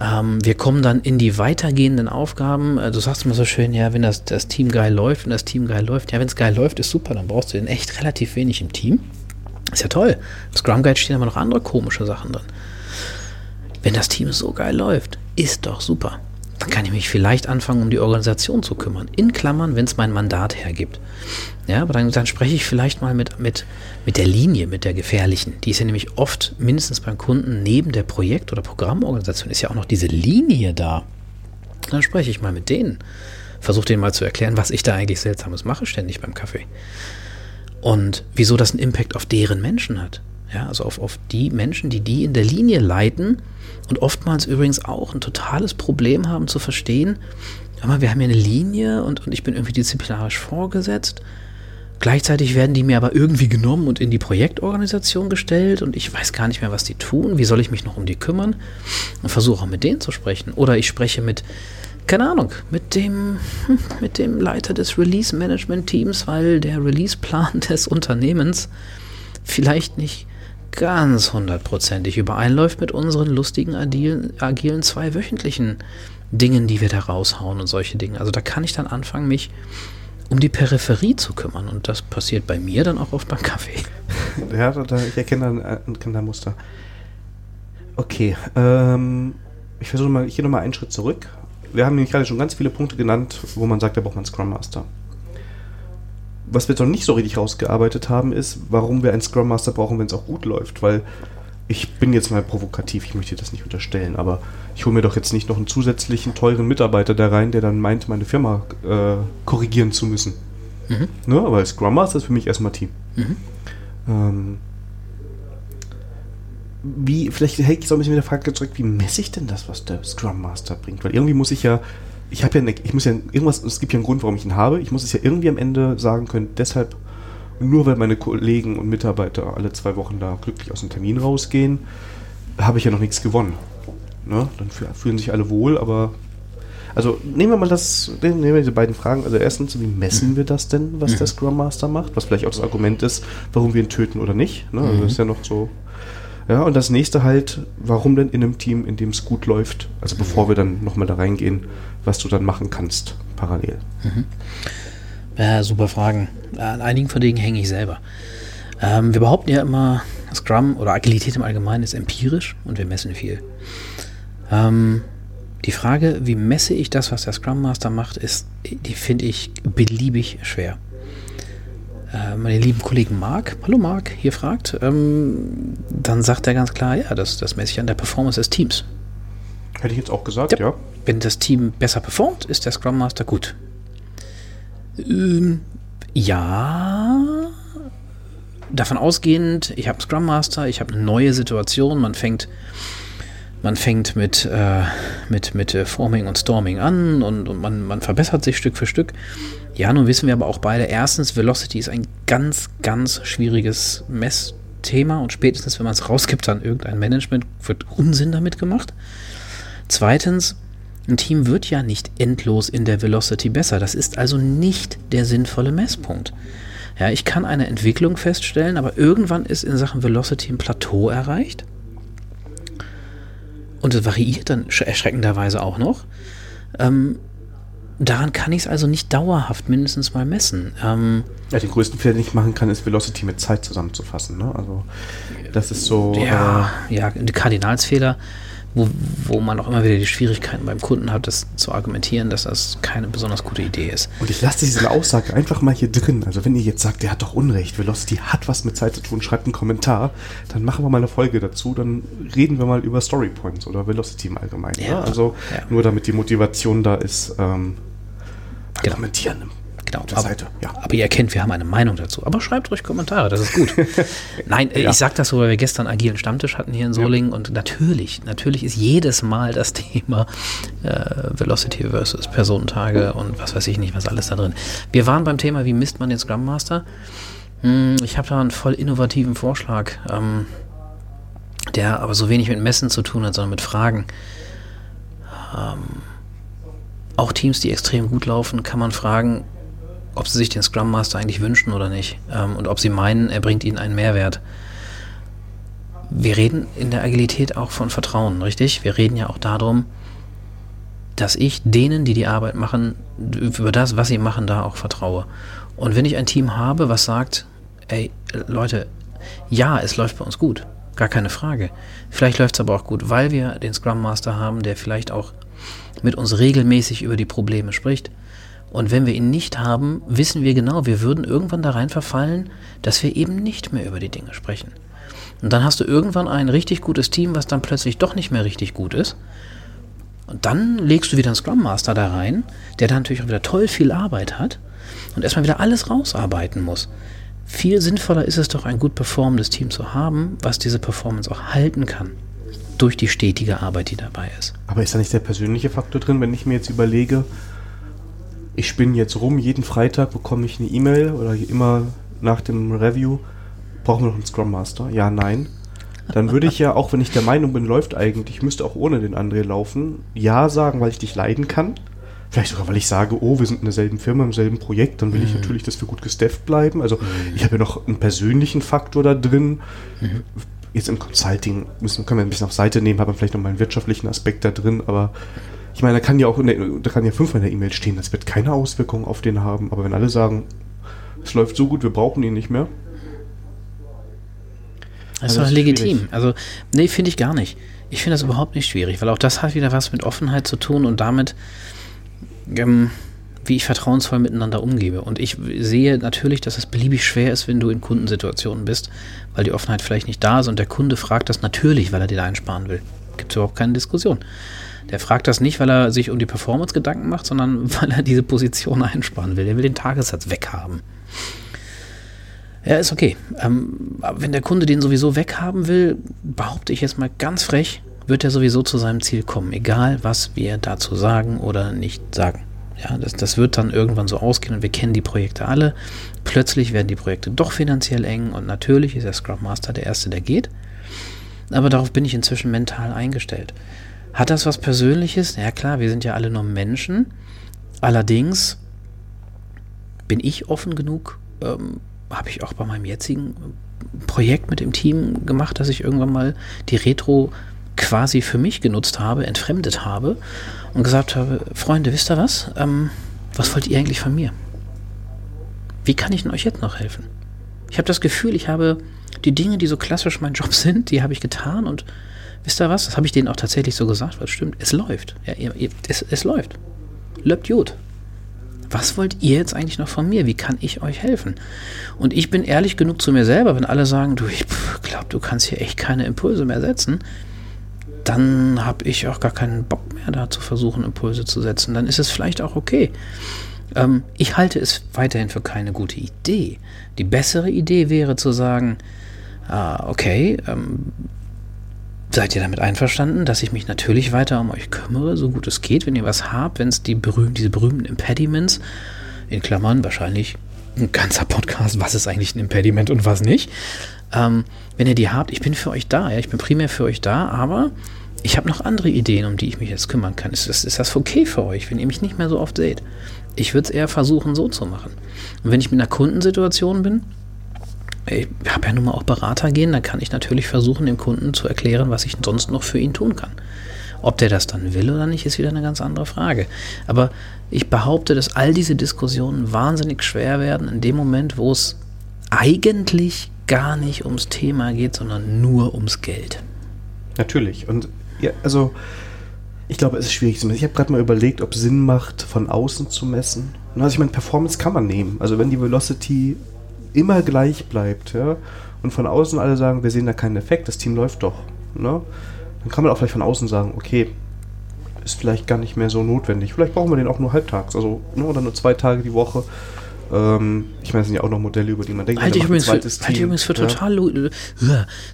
Ähm, wir kommen dann in die weitergehenden Aufgaben. Äh, du sagst immer so schön, ja, wenn das, das Team geil läuft, wenn das Team geil läuft, ja, wenn es geil läuft, ist super, dann brauchst du den echt relativ wenig im Team. Ist ja toll. Im Scrum Guide stehen aber noch andere komische Sachen drin. Wenn das Team so geil läuft, ist doch super. Dann kann ich mich vielleicht anfangen, um die Organisation zu kümmern. In Klammern, wenn es mein Mandat hergibt. Ja, aber dann, dann, spreche ich vielleicht mal mit, mit, mit der Linie, mit der gefährlichen. Die ist ja nämlich oft mindestens beim Kunden neben der Projekt- oder Programmorganisation ist ja auch noch diese Linie da. Dann spreche ich mal mit denen. Versuche denen mal zu erklären, was ich da eigentlich Seltsames mache, ständig beim Kaffee und wieso das einen Impact auf deren Menschen hat. Ja, also auf, auf die Menschen, die die in der Linie leiten und oftmals übrigens auch ein totales Problem haben zu verstehen, aber wir haben hier eine Linie und, und ich bin irgendwie disziplinarisch vorgesetzt. Gleichzeitig werden die mir aber irgendwie genommen und in die Projektorganisation gestellt und ich weiß gar nicht mehr, was die tun. Wie soll ich mich noch um die kümmern? Und versuche auch mit denen zu sprechen. Oder ich spreche mit, keine Ahnung, mit dem, hm, mit dem Leiter des Release-Management-Teams, weil der Release-Plan des Unternehmens vielleicht nicht ganz hundertprozentig übereinläuft mit unseren lustigen, agilen, agilen zweiwöchentlichen Dingen, die wir da raushauen und solche Dinge. Also da kann ich dann anfangen, mich um die Peripherie zu kümmern. Und das passiert bei mir dann auch oft beim Kaffee. Ja, da, ich erkenne ein, ein, ein Muster. Okay, ähm, ich versuche mal, ich gehe nochmal einen Schritt zurück. Wir haben nämlich gerade schon ganz viele Punkte genannt, wo man sagt, da braucht man Scrum Master. Was wir jetzt noch nicht so richtig rausgearbeitet haben, ist, warum wir einen Scrum Master brauchen, wenn es auch gut läuft. Weil ich bin jetzt mal provokativ, ich möchte das nicht unterstellen, aber ich hole mir doch jetzt nicht noch einen zusätzlichen teuren Mitarbeiter da rein, der dann meint, meine Firma äh, korrigieren zu müssen. Mhm. Ne? Aber Scrum Master ist für mich erstmal Team. Mhm. Ähm, wie, vielleicht hätte ich so ein bisschen mit der Frage zurück, wie messe ich denn das, was der Scrum Master bringt? Weil irgendwie muss ich ja, ich habe ja, eine, ich muss ja irgendwas, es gibt ja einen Grund, warum ich ihn habe. Ich muss es ja irgendwie am Ende sagen können, deshalb nur weil meine Kollegen und Mitarbeiter alle zwei Wochen da glücklich aus dem Termin rausgehen, habe ich ja noch nichts gewonnen. Ne? Dann fühlen sich alle wohl, aber also nehmen wir mal das, nehmen wir diese beiden Fragen. Also erstens, wie messen wir das denn, was mhm. der Scrum Master macht? Was vielleicht auch das Argument ist, warum wir ihn töten oder nicht. Ne? Also mhm. das ist ja noch so. Ja, und das nächste halt, warum denn in einem Team, in dem es gut läuft, also bevor wir dann nochmal da reingehen, was du dann machen kannst, parallel. Mhm. Ja, super Fragen. An einigen von denen hänge ich selber. Ähm, wir behaupten ja immer, Scrum oder Agilität im Allgemeinen ist empirisch und wir messen viel. Ähm, die Frage, wie messe ich das, was der Scrum Master macht, ist, die finde ich beliebig schwer. Äh, meine lieben Kollegen Marc, hallo Marc, hier fragt, ähm, dann sagt er ganz klar, ja, das, das messe ich an der Performance des Teams. Hätte ich jetzt auch gesagt, ja. ja. Wenn das Team besser performt, ist der Scrum Master gut. Ähm, ja, davon ausgehend, ich habe einen Scrum Master, ich habe eine neue Situation, man fängt, man fängt mit, äh, mit, mit äh, Forming und Storming an und, und man, man verbessert sich Stück für Stück. Ja, nun wissen wir aber auch beide, erstens, Velocity ist ein ganz, ganz schwieriges Messthema und spätestens, wenn man es rausgibt an irgendein Management, wird Unsinn damit gemacht. Zweitens, ein Team wird ja nicht endlos in der Velocity besser. Das ist also nicht der sinnvolle Messpunkt. Ja, ich kann eine Entwicklung feststellen, aber irgendwann ist in Sachen Velocity ein Plateau erreicht. Und es variiert dann erschreckenderweise auch noch. Ähm, daran kann ich es also nicht dauerhaft mindestens mal messen. Ähm, ja, den größten Fehler, den ich machen kann, ist Velocity mit Zeit zusammenzufassen. Ne? Also das ist so. Ja, äh, ja, Kardinalsfehler wo, wo man auch immer wieder die Schwierigkeiten beim Kunden hat, das zu argumentieren, dass das keine besonders gute Idee ist. Und ich lasse diese Aussage einfach mal hier drin. Also wenn ihr jetzt sagt, der hat doch Unrecht, Velocity hat was mit Zeit zu tun, schreibt einen Kommentar, dann machen wir mal eine Folge dazu, dann reden wir mal über Story Points oder Velocity im Allgemeinen. Ja, ne? Also ja. nur damit die Motivation da ist, ähm, genau. kommentieren Genau, aber, Seite, ja. aber ihr erkennt, wir haben eine Meinung dazu. Aber schreibt ruhig Kommentare, das ist gut. Nein, ja. ich sage das so, weil wir gestern agilen Stammtisch hatten hier in Solingen ja. und natürlich, natürlich ist jedes Mal das Thema äh, Velocity versus Personentage und was weiß ich nicht, was alles da drin. Wir waren beim Thema, wie misst man den Scrum Master? Hm, ich habe da einen voll innovativen Vorschlag, ähm, der aber so wenig mit Messen zu tun hat, sondern mit Fragen. Ähm, auch Teams, die extrem gut laufen, kann man fragen, ob sie sich den Scrum Master eigentlich wünschen oder nicht ähm, und ob sie meinen, er bringt ihnen einen Mehrwert. Wir reden in der Agilität auch von Vertrauen, richtig? Wir reden ja auch darum, dass ich denen, die die Arbeit machen, über das, was sie machen, da auch vertraue. Und wenn ich ein Team habe, was sagt, ey, Leute, ja, es läuft bei uns gut, gar keine Frage. Vielleicht läuft es aber auch gut, weil wir den Scrum Master haben, der vielleicht auch mit uns regelmäßig über die Probleme spricht, und wenn wir ihn nicht haben, wissen wir genau, wir würden irgendwann da rein verfallen, dass wir eben nicht mehr über die Dinge sprechen. Und dann hast du irgendwann ein richtig gutes Team, was dann plötzlich doch nicht mehr richtig gut ist. Und dann legst du wieder einen Scrum Master da rein, der dann natürlich auch wieder toll viel Arbeit hat und erstmal wieder alles rausarbeiten muss. Viel sinnvoller ist es doch, ein gut performendes Team zu haben, was diese Performance auch halten kann. Durch die stetige Arbeit, die dabei ist. Aber ist da nicht der persönliche Faktor drin, wenn ich mir jetzt überlege, ich spinne jetzt rum, jeden Freitag bekomme ich eine E-Mail oder immer nach dem Review, brauchen wir noch einen Scrum Master? Ja, nein. Dann würde ich ja, auch wenn ich der Meinung bin, läuft eigentlich, müsste auch ohne den André laufen, ja sagen, weil ich dich leiden kann. Vielleicht sogar, weil ich sage, oh, wir sind in derselben Firma, im selben Projekt, dann will mhm. ich natürlich, dass wir gut gestafft bleiben. Also mhm. ich habe ja noch einen persönlichen Faktor da drin. Mhm. Jetzt im Consulting müssen, können wir ein bisschen auf Seite nehmen, haben vielleicht noch mal einen wirtschaftlichen Aspekt da drin, aber ich meine, da kann ja auch, der, da kann ja fünfmal in der E-Mail stehen, das wird keine Auswirkungen auf den haben, aber wenn alle sagen, es läuft so gut, wir brauchen ihn nicht mehr. Das ist doch legitim. Schwierig. Also, nee, finde ich gar nicht. Ich finde das überhaupt nicht schwierig, weil auch das hat wieder was mit Offenheit zu tun und damit, ähm, wie ich vertrauensvoll miteinander umgebe. Und ich sehe natürlich, dass es beliebig schwer ist, wenn du in Kundensituationen bist, weil die Offenheit vielleicht nicht da ist und der Kunde fragt das natürlich, weil er dir einsparen will. Gibt es überhaupt keine Diskussion. Der fragt das nicht, weil er sich um die Performance Gedanken macht, sondern weil er diese Position einsparen will. Er will den Tagessatz weghaben. Ja, ist okay. Ähm, aber wenn der Kunde den sowieso weghaben will, behaupte ich jetzt mal ganz frech, wird er sowieso zu seinem Ziel kommen, egal was wir dazu sagen oder nicht sagen. Ja, das, das wird dann irgendwann so ausgehen und wir kennen die Projekte alle. Plötzlich werden die Projekte doch finanziell eng und natürlich ist der Scrum Master der Erste, der geht. Aber darauf bin ich inzwischen mental eingestellt. Hat das was Persönliches? Ja klar, wir sind ja alle nur Menschen. Allerdings bin ich offen genug, ähm, habe ich auch bei meinem jetzigen Projekt mit dem Team gemacht, dass ich irgendwann mal die Retro quasi für mich genutzt habe, entfremdet habe und gesagt habe, Freunde, wisst ihr was? Ähm, was wollt ihr eigentlich von mir? Wie kann ich denn euch jetzt noch helfen? Ich habe das Gefühl, ich habe die Dinge, die so klassisch mein Job sind, die habe ich getan und wisst ihr was? Das habe ich denen auch tatsächlich so gesagt, weil es stimmt. Es läuft. Ja, es, es läuft. Löbt gut. Was wollt ihr jetzt eigentlich noch von mir? Wie kann ich euch helfen? Und ich bin ehrlich genug zu mir selber, wenn alle sagen, du, ich glaube, du kannst hier echt keine Impulse mehr setzen, dann habe ich auch gar keinen Bock mehr, da zu versuchen, Impulse zu setzen. Dann ist es vielleicht auch okay. Ähm, ich halte es weiterhin für keine gute Idee. Die bessere Idee wäre zu sagen, ah, okay, ähm, Seid ihr damit einverstanden, dass ich mich natürlich weiter um euch kümmere, so gut es geht, wenn ihr was habt, wenn es die berühm diese berühmten Impediments, in Klammern wahrscheinlich ein ganzer Podcast, was ist eigentlich ein Impediment und was nicht, ähm, wenn ihr die habt, ich bin für euch da, ja, ich bin primär für euch da, aber ich habe noch andere Ideen, um die ich mich jetzt kümmern kann. Ist das, ist das okay für euch, wenn ihr mich nicht mehr so oft seht? Ich würde es eher versuchen, so zu machen. Und wenn ich mit einer Kundensituation bin, ich habe ja nun mal auch Berater gehen, dann kann ich natürlich versuchen, dem Kunden zu erklären, was ich sonst noch für ihn tun kann. Ob der das dann will oder nicht, ist wieder eine ganz andere Frage. Aber ich behaupte, dass all diese Diskussionen wahnsinnig schwer werden in dem Moment, wo es eigentlich gar nicht ums Thema geht, sondern nur ums Geld. Natürlich. Und ja, also ich glaube, es ist schwierig zu messen. Ich habe gerade mal überlegt, ob es Sinn macht, von außen zu messen. Also ich meine, Performance kann man nehmen. Also wenn die Velocity immer gleich bleibt, ja, und von außen alle sagen, wir sehen da keinen Effekt, das Team läuft doch, ne, dann kann man auch vielleicht von außen sagen, okay, ist vielleicht gar nicht mehr so notwendig. Vielleicht brauchen wir den auch nur halbtags, also ne, oder nur zwei Tage die Woche. Ähm, ich meine, es sind ja auch noch Modelle, über die man denkt. Halte ich, übrigens für, halte ich übrigens für total. Uh,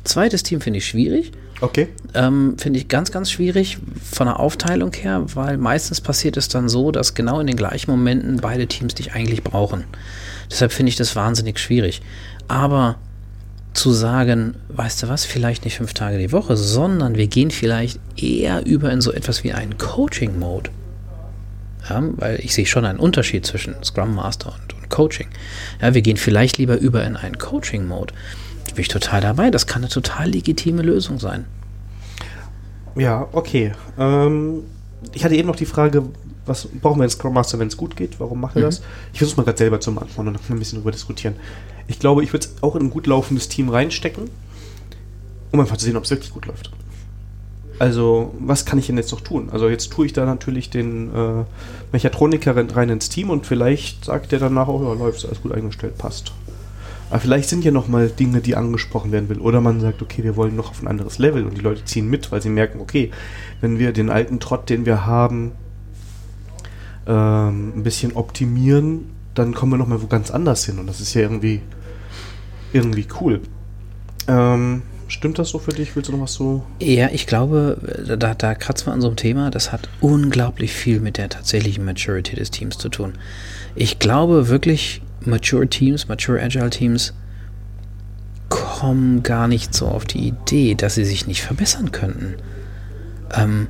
zweites Team finde ich schwierig. Okay. Ähm, finde ich ganz, ganz schwierig von der Aufteilung her, weil meistens passiert es dann so, dass genau in den gleichen Momenten beide Teams dich eigentlich brauchen. Deshalb finde ich das wahnsinnig schwierig. Aber zu sagen, weißt du was, vielleicht nicht fünf Tage die Woche, sondern wir gehen vielleicht eher über in so etwas wie einen Coaching-Mode. Ja, weil ich sehe schon einen Unterschied zwischen Scrum Master und Coaching. Ja, wir gehen vielleicht lieber über in einen Coaching-Mode. Bin ich total dabei. Das kann eine total legitime Lösung sein. Ja, okay. Ähm, ich hatte eben noch die Frage, was brauchen wir einen Scrum Master, wenn es gut geht? Warum macht er mhm. das? Ich versuche mal gerade selber zu beantworten und dann können wir ein bisschen darüber diskutieren. Ich glaube, ich würde es auch in ein gut laufendes Team reinstecken, um einfach zu sehen, ob es wirklich gut läuft. Also, was kann ich denn jetzt noch tun? Also, jetzt tue ich da natürlich den äh, Mechatroniker rein ins Team und vielleicht sagt der danach, oh ja, läuft alles gut eingestellt, passt. Aber vielleicht sind ja noch mal Dinge, die angesprochen werden will. Oder man sagt, okay, wir wollen noch auf ein anderes Level und die Leute ziehen mit, weil sie merken, okay, wenn wir den alten Trott, den wir haben, ähm, ein bisschen optimieren, dann kommen wir noch mal wo ganz anders hin und das ist ja irgendwie irgendwie cool. Ähm, Stimmt das so für dich? Willst du noch was so? Ja, ich glaube, da, da kratzen wir an so einem Thema, das hat unglaublich viel mit der tatsächlichen Maturity des Teams zu tun. Ich glaube wirklich, Mature Teams, Mature Agile Teams kommen gar nicht so auf die Idee, dass sie sich nicht verbessern könnten. Ähm,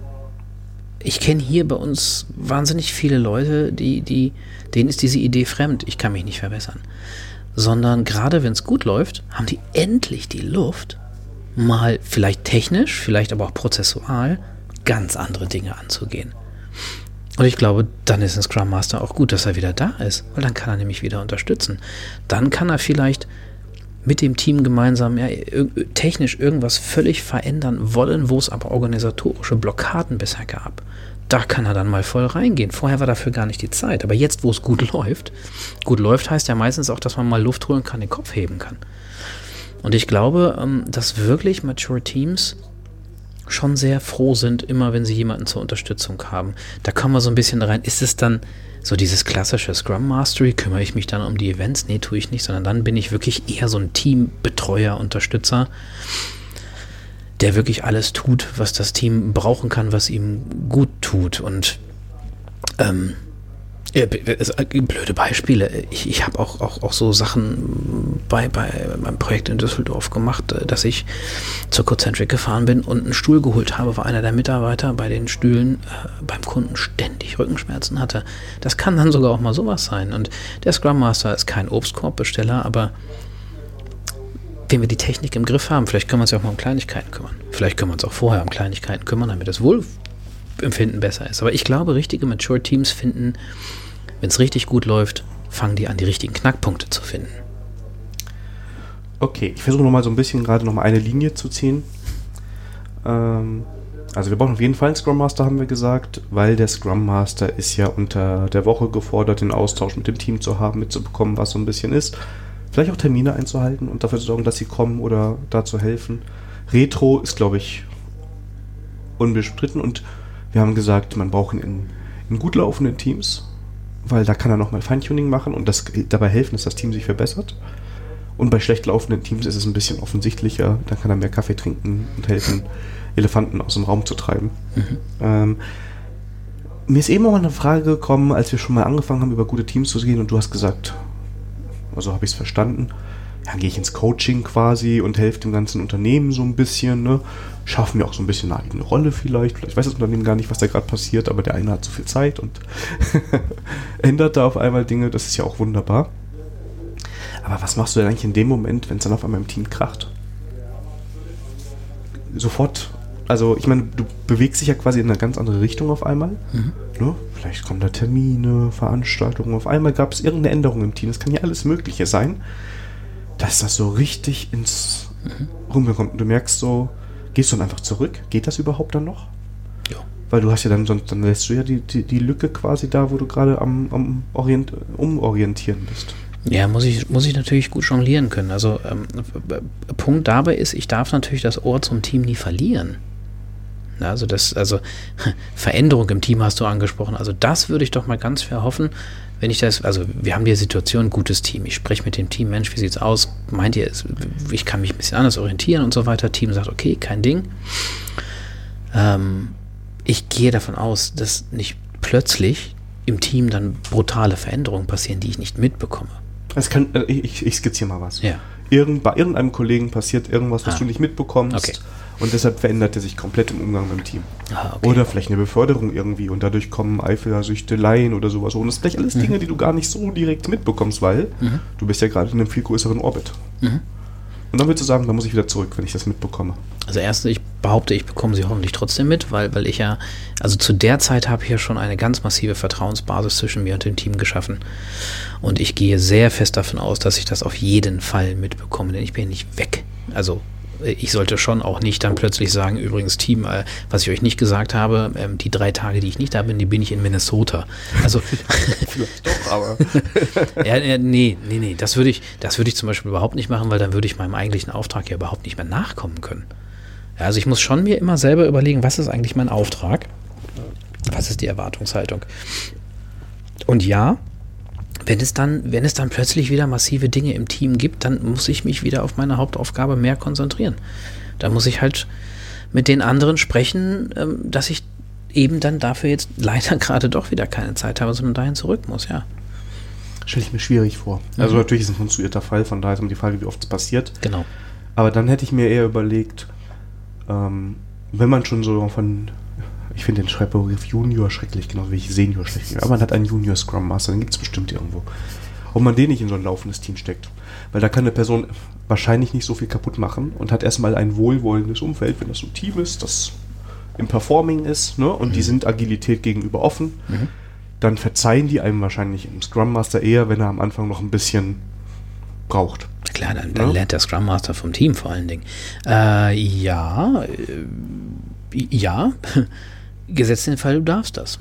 ich kenne hier bei uns wahnsinnig viele Leute, die, die, denen ist diese Idee fremd, ich kann mich nicht verbessern. Sondern gerade wenn es gut läuft, haben die endlich die Luft, mal vielleicht technisch, vielleicht aber auch prozessual ganz andere Dinge anzugehen. Und ich glaube, dann ist ein Scrum Master auch gut, dass er wieder da ist, weil dann kann er nämlich wieder unterstützen. Dann kann er vielleicht mit dem Team gemeinsam ja, technisch irgendwas völlig verändern wollen, wo es aber organisatorische Blockaden bisher gab. Da kann er dann mal voll reingehen. Vorher war dafür gar nicht die Zeit. Aber jetzt, wo es gut läuft, gut läuft heißt ja meistens auch, dass man mal Luft holen kann, den Kopf heben kann. Und ich glaube, ähm, dass wirklich Mature Teams schon sehr froh sind, immer wenn sie jemanden zur Unterstützung haben. Da kommen wir so ein bisschen rein. Ist es dann so dieses klassische Scrum Mastery? Kümmere ich mich dann um die Events? Nee, tue ich nicht, sondern dann bin ich wirklich eher so ein Teambetreuer, Unterstützer, der wirklich alles tut, was das Team brauchen kann, was ihm gut tut. Und ähm, äh, blöde Beispiele. Ich, ich habe auch, auch, auch so Sachen bei, bei meinem Projekt in Düsseldorf gemacht, äh, dass ich zur Cocentric gefahren bin und einen Stuhl geholt habe, weil einer der Mitarbeiter bei den Stühlen äh, beim Kunden ständig Rückenschmerzen hatte. Das kann dann sogar auch mal sowas sein. Und der Scrum Master ist kein Obstkorbbesteller, aber wenn wir die Technik im Griff haben, vielleicht können wir uns ja auch mal um Kleinigkeiten kümmern. Vielleicht können wir uns auch vorher um Kleinigkeiten kümmern, damit das Wohlempfinden besser ist. Aber ich glaube, richtige Mature Teams finden wenn es richtig gut läuft, fangen die an, die richtigen Knackpunkte zu finden. Okay, ich versuche nochmal so ein bisschen gerade nochmal eine Linie zu ziehen. Ähm, also wir brauchen auf jeden Fall einen Scrum Master, haben wir gesagt, weil der Scrum Master ist ja unter der Woche gefordert, den Austausch mit dem Team zu haben, mitzubekommen, was so ein bisschen ist. Vielleicht auch Termine einzuhalten und dafür zu sorgen, dass sie kommen oder dazu helfen. Retro ist, glaube ich, unbestritten und wir haben gesagt, man braucht ihn in, in gut laufenden Teams weil da kann er nochmal Feintuning machen und das dabei helfen, dass das Team sich verbessert. Und bei schlecht laufenden Teams ist es ein bisschen offensichtlicher, dann kann er mehr Kaffee trinken und helfen, Elefanten aus dem Raum zu treiben. Mhm. Ähm, mir ist eben auch mal eine Frage gekommen, als wir schon mal angefangen haben, über gute Teams zu gehen und du hast gesagt, also habe ich es verstanden, dann gehe ich ins Coaching quasi und helfe dem ganzen Unternehmen so ein bisschen, ne? Schaffen mir auch so ein bisschen eine eigene Rolle vielleicht. Vielleicht weiß das Unternehmen gar nicht, was da gerade passiert, aber der eine hat zu viel Zeit und ändert da auf einmal Dinge. Das ist ja auch wunderbar. Aber was machst du denn eigentlich in dem Moment, wenn es dann auf einmal im Team kracht? Sofort, also ich meine, du bewegst dich ja quasi in eine ganz andere Richtung auf einmal. Mhm. Ne? Vielleicht kommen da Termine, Veranstaltungen. Auf einmal gab es irgendeine Änderung im Team. Das kann ja alles Mögliche sein dass das so richtig ins mhm. Rumbekommt. Und du merkst so, gehst du dann einfach zurück? Geht das überhaupt dann noch? Ja. Weil du hast ja dann, sonst dann lässt du ja die, die, die Lücke quasi da, wo du gerade am, am Orient, umorientieren bist. Ja, muss ich, muss ich natürlich gut jonglieren können. Also ähm, Punkt dabei ist, ich darf natürlich das Ohr zum Team nie verlieren. Also das, also Veränderung im Team hast du angesprochen. Also das würde ich doch mal ganz verhoffen, wenn ich das, also wir haben die Situation, gutes Team. Ich spreche mit dem Team, Mensch, wie sieht's aus? Meint ihr, ich kann mich ein bisschen anders orientieren und so weiter. Team sagt, okay, kein Ding. Ähm, ich gehe davon aus, dass nicht plötzlich im Team dann brutale Veränderungen passieren, die ich nicht mitbekomme. Es kann, äh, ich, ich skizziere mal was. Ja. Irgend, bei irgendeinem Kollegen passiert irgendwas, was ah. du nicht mitbekommst. Okay und deshalb verändert er sich komplett im Umgang mit dem Team. Ah, okay. Oder vielleicht eine Beförderung irgendwie und dadurch kommen Eifersüchteleien oder sowas. Und das sind vielleicht alles mhm. Dinge, die du gar nicht so direkt mitbekommst, weil mhm. du bist ja gerade in einem viel größeren Orbit. Mhm. Und dann würdest du sagen, da muss ich wieder zurück, wenn ich das mitbekomme. Also erstens, ich behaupte, ich bekomme sie hoffentlich trotzdem mit, weil, weil ich ja, also zu der Zeit habe ich ja schon eine ganz massive Vertrauensbasis zwischen mir und dem Team geschaffen. Und ich gehe sehr fest davon aus, dass ich das auf jeden Fall mitbekomme, denn ich bin ja nicht weg. Also ich sollte schon auch nicht dann plötzlich sagen, übrigens Team, äh, was ich euch nicht gesagt habe, ähm, die drei Tage, die ich nicht da bin, die bin ich in Minnesota. Also vielleicht doch, aber ja, ja, nee, nee, nee, das würde ich, das würde ich zum Beispiel überhaupt nicht machen, weil dann würde ich meinem eigentlichen Auftrag ja überhaupt nicht mehr nachkommen können. Ja, also ich muss schon mir immer selber überlegen, was ist eigentlich mein Auftrag? Was ist die Erwartungshaltung? Und ja, wenn es dann, wenn es dann plötzlich wieder massive Dinge im Team gibt, dann muss ich mich wieder auf meine Hauptaufgabe mehr konzentrieren. Da muss ich halt mit den anderen sprechen, ähm, dass ich eben dann dafür jetzt leider gerade doch wieder keine Zeit habe, sondern dahin zurück muss, ja. Stelle ich mir schwierig vor. Also Mhm. natürlich ist es ein konstruierter Fall, von daher ist immer die Frage, wie oft es passiert. Genau. Aber dann hätte ich mir eher überlegt, ähm, wenn man schon so von, ich finde den Schreibbegriff Junior schrecklich, genauso wie ich Senior finde, aber man hat einen Junior Scrum Master, den gibt es bestimmt irgendwo. Ob man den nicht in so ein laufendes Team steckt. Weil da kann eine Person wahrscheinlich nicht so viel kaputt machen und hat erstmal ein wohlwollendes Umfeld, wenn das so ein Team ist, das im Performing ist, ne? Und die sind Agilität gegenüber offen, Mhm. dann verzeihen die einem wahrscheinlich im Scrum Master eher, wenn er am Anfang noch ein bisschen braucht. Klar, dann, dann Ja. lernt der Scrum Master vom Team vor allen Dingen. Äh, ja, äh, ja, gesetzt den Fall, du darfst das.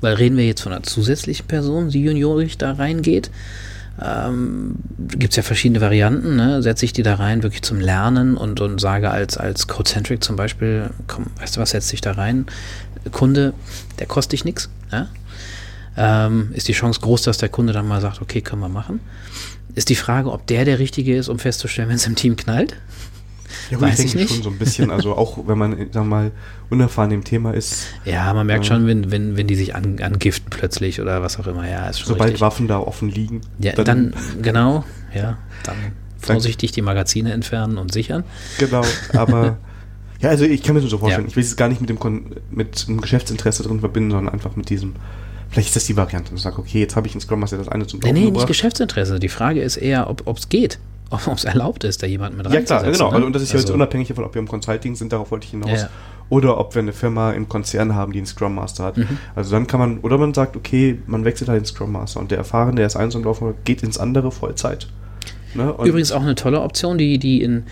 Weil reden wir jetzt von einer zusätzlichen Person, die juniorig da reingeht. Ähm, Gibt es ja verschiedene Varianten. Ne? Setze ich die da rein wirklich zum Lernen und, und sage als, als Codecentric zum Beispiel, komm, weißt du was, setz dich da rein. Kunde, der kostet dich nichts. Ja? Ähm, ist die Chance groß, dass der Kunde dann mal sagt, okay, können wir machen. Ist die Frage, ob der der Richtige ist, um festzustellen, wenn es im Team knallt. Ja, Weiß ich ich denke nicht. schon so ein bisschen, also auch wenn man, sagen wir mal, unerfahren im Thema ist, Ja, man merkt Ja. schon, wenn, wenn, wenn die sich an, angiften plötzlich oder was auch immer. Ja, ist schon sobald richtig. Waffen da offen liegen, Ja, dann, genau, ja, dann vorsichtig die Magazine entfernen und sichern. genau, aber ja, also ich kann mir das so vorstellen. Ja. Ich will es gar nicht mit dem Kon mit einem Geschäftsinteresse drin verbinden, sondern einfach mit diesem, vielleicht ist das die Variante, ich sage, okay, jetzt habe ich in Scrum Master das eine zum Laufen nee, nicht. Geschäftsinteresse. Die Frage ist eher, ob es geht. Ob es erlaubt ist, da jemanden mit Ja klar, reinzusetzen. genau. ne? Also, und das ist ja jetzt Also, unabhängig davon, ob wir im Consulting sind, darauf wollte ich hinaus. Ja, ja. Oder ob wir eine Firma im Konzern haben, die einen Scrum Master hat. Mhm. Also dann kann man, oder man sagt, okay, man wechselt halt den Scrum Master und der Erfahrene, der ist eins und laufen, geht ins andere Vollzeit. Ne? Übrigens auch eine tolle Option, die, die in,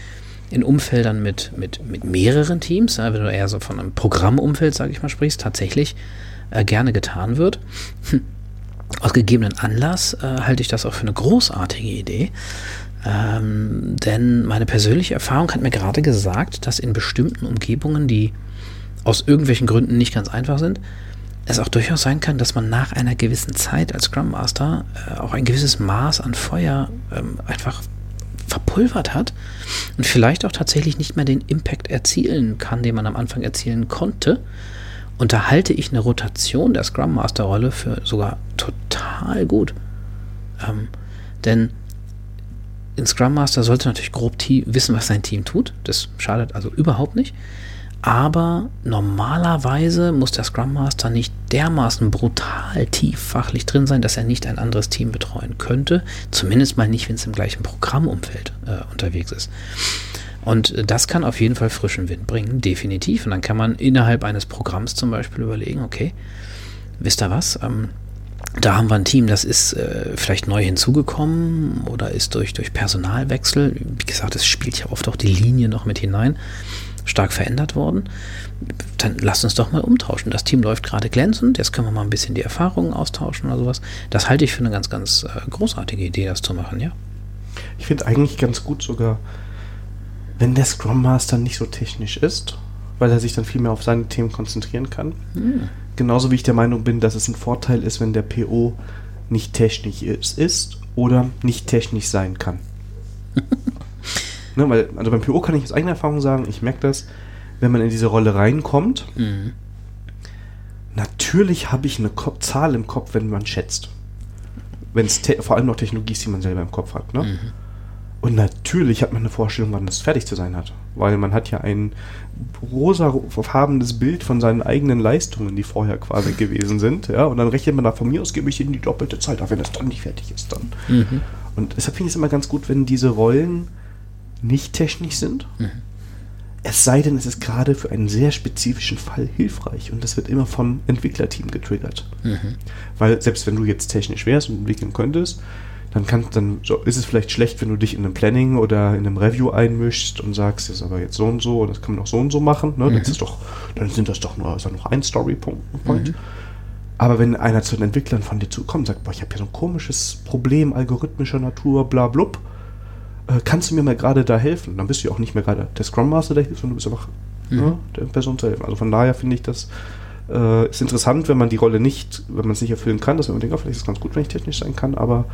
in Umfeldern mit, mit, mit mehreren Teams, wenn du eher so von einem Programmumfeld, sage ich mal, sprichst, tatsächlich äh, gerne getan wird. Hm. Aus gegebenen Anlass äh, halte ich das auch für eine großartige Idee. Ähm, denn meine persönliche Erfahrung hat mir gerade gesagt, dass in bestimmten Umgebungen, die aus irgendwelchen Gründen nicht ganz einfach sind, es auch durchaus sein kann, dass man nach einer gewissen Zeit als Scrum Master äh, auch ein gewisses Maß an Feuer ähm, einfach verpulvert hat und vielleicht auch tatsächlich nicht mehr den Impact erzielen kann, den man am Anfang erzielen konnte. Und da halte ich eine Rotation der Scrum Master Rolle für sogar total gut. Ähm, denn ein Scrum Master sollte natürlich grob wissen, was sein Team tut. Das schadet also überhaupt nicht. Aber normalerweise muss der Scrum Master nicht dermaßen brutal tief fachlich drin sein, dass er nicht ein anderes Team betreuen könnte. Zumindest mal nicht, wenn es im gleichen Programmumfeld äh, unterwegs ist. Und das kann auf jeden Fall frischen Wind bringen, definitiv. Und dann kann man innerhalb eines Programms zum Beispiel überlegen, okay, wisst ihr was? Ähm, da haben wir ein Team, das ist äh, vielleicht neu hinzugekommen oder ist durch, durch Personalwechsel, wie gesagt, es spielt ja oft auch die Linie noch mit hinein, stark verändert worden. Dann lasst uns doch mal umtauschen. Das Team läuft gerade glänzend, jetzt können wir mal ein bisschen die Erfahrungen austauschen oder sowas. Das halte ich für eine ganz, ganz äh, großartige Idee, das zu machen, ja. ich finde eigentlich ganz gut sogar, wenn der Scrum Master nicht so technisch ist, weil er sich dann viel mehr auf seine Themen konzentrieren kann. Genauso wie ich der Meinung bin, dass es ein Vorteil ist, wenn der PO nicht technisch ist, ist oder nicht technisch sein kann. ne, weil, also beim PO kann ich aus eigener Erfahrung sagen, ich merke das, wenn man in diese Rolle reinkommt, Mhm. natürlich habe ich eine Ko Zahl im Kopf, wenn man schätzt. Wenn es vor allem noch Technologie ist, die man selber im Kopf hat. Ne? Mhm. Und natürlich hat man eine Vorstellung, wann das fertig zu sein hat. Weil man hat ja ein rosafarbenes Bild von seinen eigenen Leistungen, die vorher quasi gewesen sind. Ja? Und dann rechnet man da von mir aus, gebe ich ihnen die doppelte Zeit, auch wenn das dann nicht fertig ist. Dann. Mhm. Und deshalb finde ich es immer ganz gut, wenn diese Rollen nicht technisch sind. Mhm. Es sei denn, es ist gerade für einen sehr spezifischen Fall hilfreich und das wird immer vom Entwicklerteam getriggert. Mhm. Weil selbst wenn du jetzt technisch wärst und entwickeln könntest, dann, kann, dann ist es vielleicht schlecht, wenn du dich in einem Planning oder in einem Review einmischst und sagst, das ist aber jetzt so und so, und das kann man auch so und so machen. Ne? Mhm. Das ist doch, dann sind das doch nur, ist noch ein Story-Punkt. Mhm. Aber wenn einer zu den Entwicklern von dir zukommt und sagt, boah, ich habe hier so ein komisches Problem algorithmischer Natur, bla blub, äh, kannst du mir mal gerade da helfen? Dann bist du ja auch nicht mehr gerade der Scrum Master, der hilft, sondern du bist einfach Mhm. ne, der Person zu helfen. Also von daher finde ich das äh, ist interessant, wenn man die Rolle nicht, wenn man es nicht erfüllen kann, dass man denkt, oh, vielleicht ist es ganz gut, wenn ich technisch sein kann, aber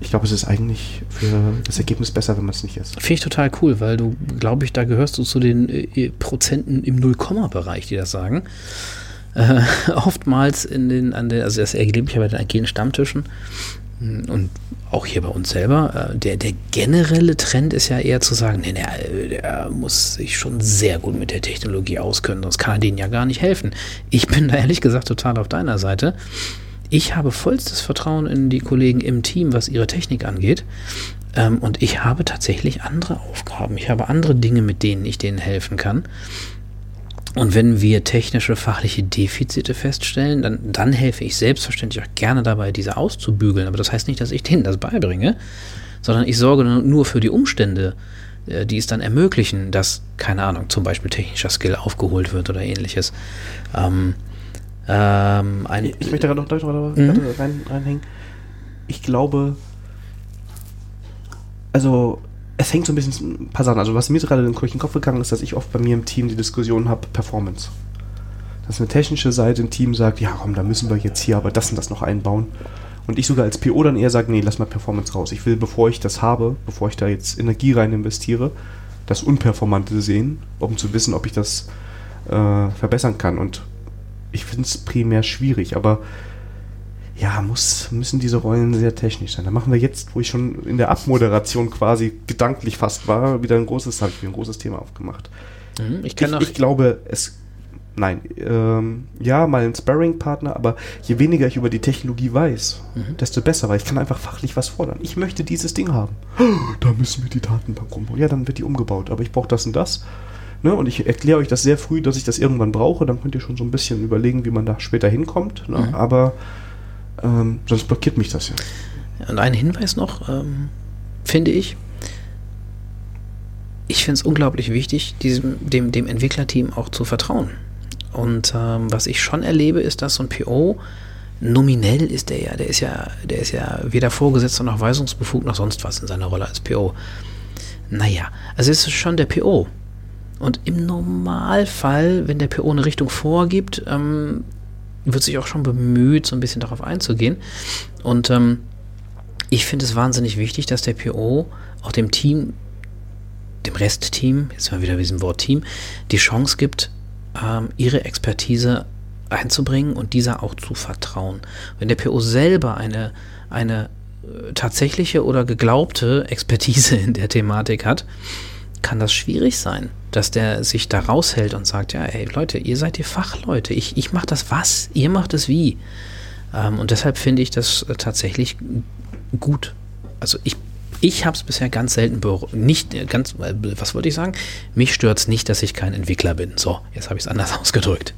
ich glaube, es ist eigentlich für das Ergebnis besser, wenn man es nicht ist. Finde ich total cool, weil du, glaube ich, da gehörst du zu den äh, Prozenten im Nullkomma-Bereich, die das sagen. Äh, oftmals in den, an der, also das erlebe ich ja bei den agilen Stammtischen hm, und auch hier bei uns selber, äh, der, der generelle Trend ist ja eher zu sagen, nee, nee, der muss sich schon sehr gut mit der Technologie auskennen, sonst kann er denen ja gar nicht helfen. Ich bin da ehrlich gesagt total auf deiner Seite. Ich habe vollstes Vertrauen in die Kollegen im Team, was ihre Technik angeht. Ähm, und ich habe tatsächlich andere Aufgaben. Ich habe andere Dinge, mit denen ich denen helfen kann. Und wenn wir technische, fachliche Defizite feststellen, dann, dann helfe ich selbstverständlich auch gerne dabei, diese auszubügeln. Aber das heißt nicht, dass ich denen das beibringe, sondern ich sorge nur für die Umstände, äh, die es dann ermöglichen, dass, keine Ahnung, zum Beispiel technischer Skill aufgeholt wird oder ähnliches. Ähm, ähm, ein, ich möchte gerade noch Deutsch mhm. rein, reinhängen. Ich glaube, also es hängt so ein bisschen ein paar Sachen. Also was mir gerade durch den Kopf gegangen ist, dass ich oft bei mir im Team die Diskussion habe, Performance. Dass eine technische Seite im Team sagt, ja komm, da müssen wir jetzt hier aber das und das noch einbauen. Und ich sogar als PO dann eher sage, nee, lass mal Performance raus. Ich will, bevor ich das habe, bevor ich da jetzt Energie rein investiere, das Unperformante sehen, um zu wissen, ob ich das äh, verbessern kann. Und ich finde es primär schwierig, aber ja, muss, müssen diese Rollen sehr technisch sein. Da machen wir jetzt, wo ich schon in der Abmoderation quasi gedanklich fast war, wieder ein großes, habe ich ein großes Thema aufgemacht. Mhm, ich, ich, ich glaube, es nein, ähm, ja, mal ein Sparring-Partner, aber je weniger ich über die Technologie weiß, mhm. desto besser, weil ich kann einfach fachlich was fordern. Ich möchte dieses Ding haben. Da müssen wir die Datenbank umbauen. Ja, dann wird die umgebaut, aber ich brauche das und das. Ne? Und ich erkläre euch das sehr früh, dass ich das irgendwann brauche. Dann könnt ihr schon so ein bisschen überlegen, wie man da später hinkommt. Ne? Mhm. Aber ähm, sonst blockiert mich das ja. Und ein Hinweis noch, ähm, finde ich. Ich finde es unglaublich wichtig, diesem, dem, dem Entwicklerteam auch zu vertrauen. Und ähm, was ich schon erlebe, ist, dass so ein PO nominell ist der ja, der ist ja, der ist ja weder Vorgesetzter noch weisungsbefugt noch sonst was in seiner Rolle als PO. Naja, also es ist schon der PO. Und im Normalfall, wenn der PO eine Richtung vorgibt, ähm, wird sich auch schon bemüht, so ein bisschen darauf einzugehen. Und ähm, ich finde es wahnsinnig wichtig, dass der PO auch dem Team, dem Restteam, jetzt mal wieder mit diesem Wort Team, die Chance gibt, ähm, ihre Expertise einzubringen und dieser auch zu vertrauen. Wenn der PO selber eine, eine äh, tatsächliche oder geglaubte Expertise in der Thematik hat, kann das schwierig sein, dass der sich da raushält und sagt, ja, ey Leute, ihr seid die Fachleute, ich, ich mache das was, ihr macht es wie. Ähm, und deshalb finde ich das äh, tatsächlich gut. Also ich, ich habe es bisher ganz selten nicht äh, ganz, äh, was wollte ich sagen? Mich stört es nicht, dass ich kein Entwickler bin. So, jetzt habe ich es anders ausgedrückt.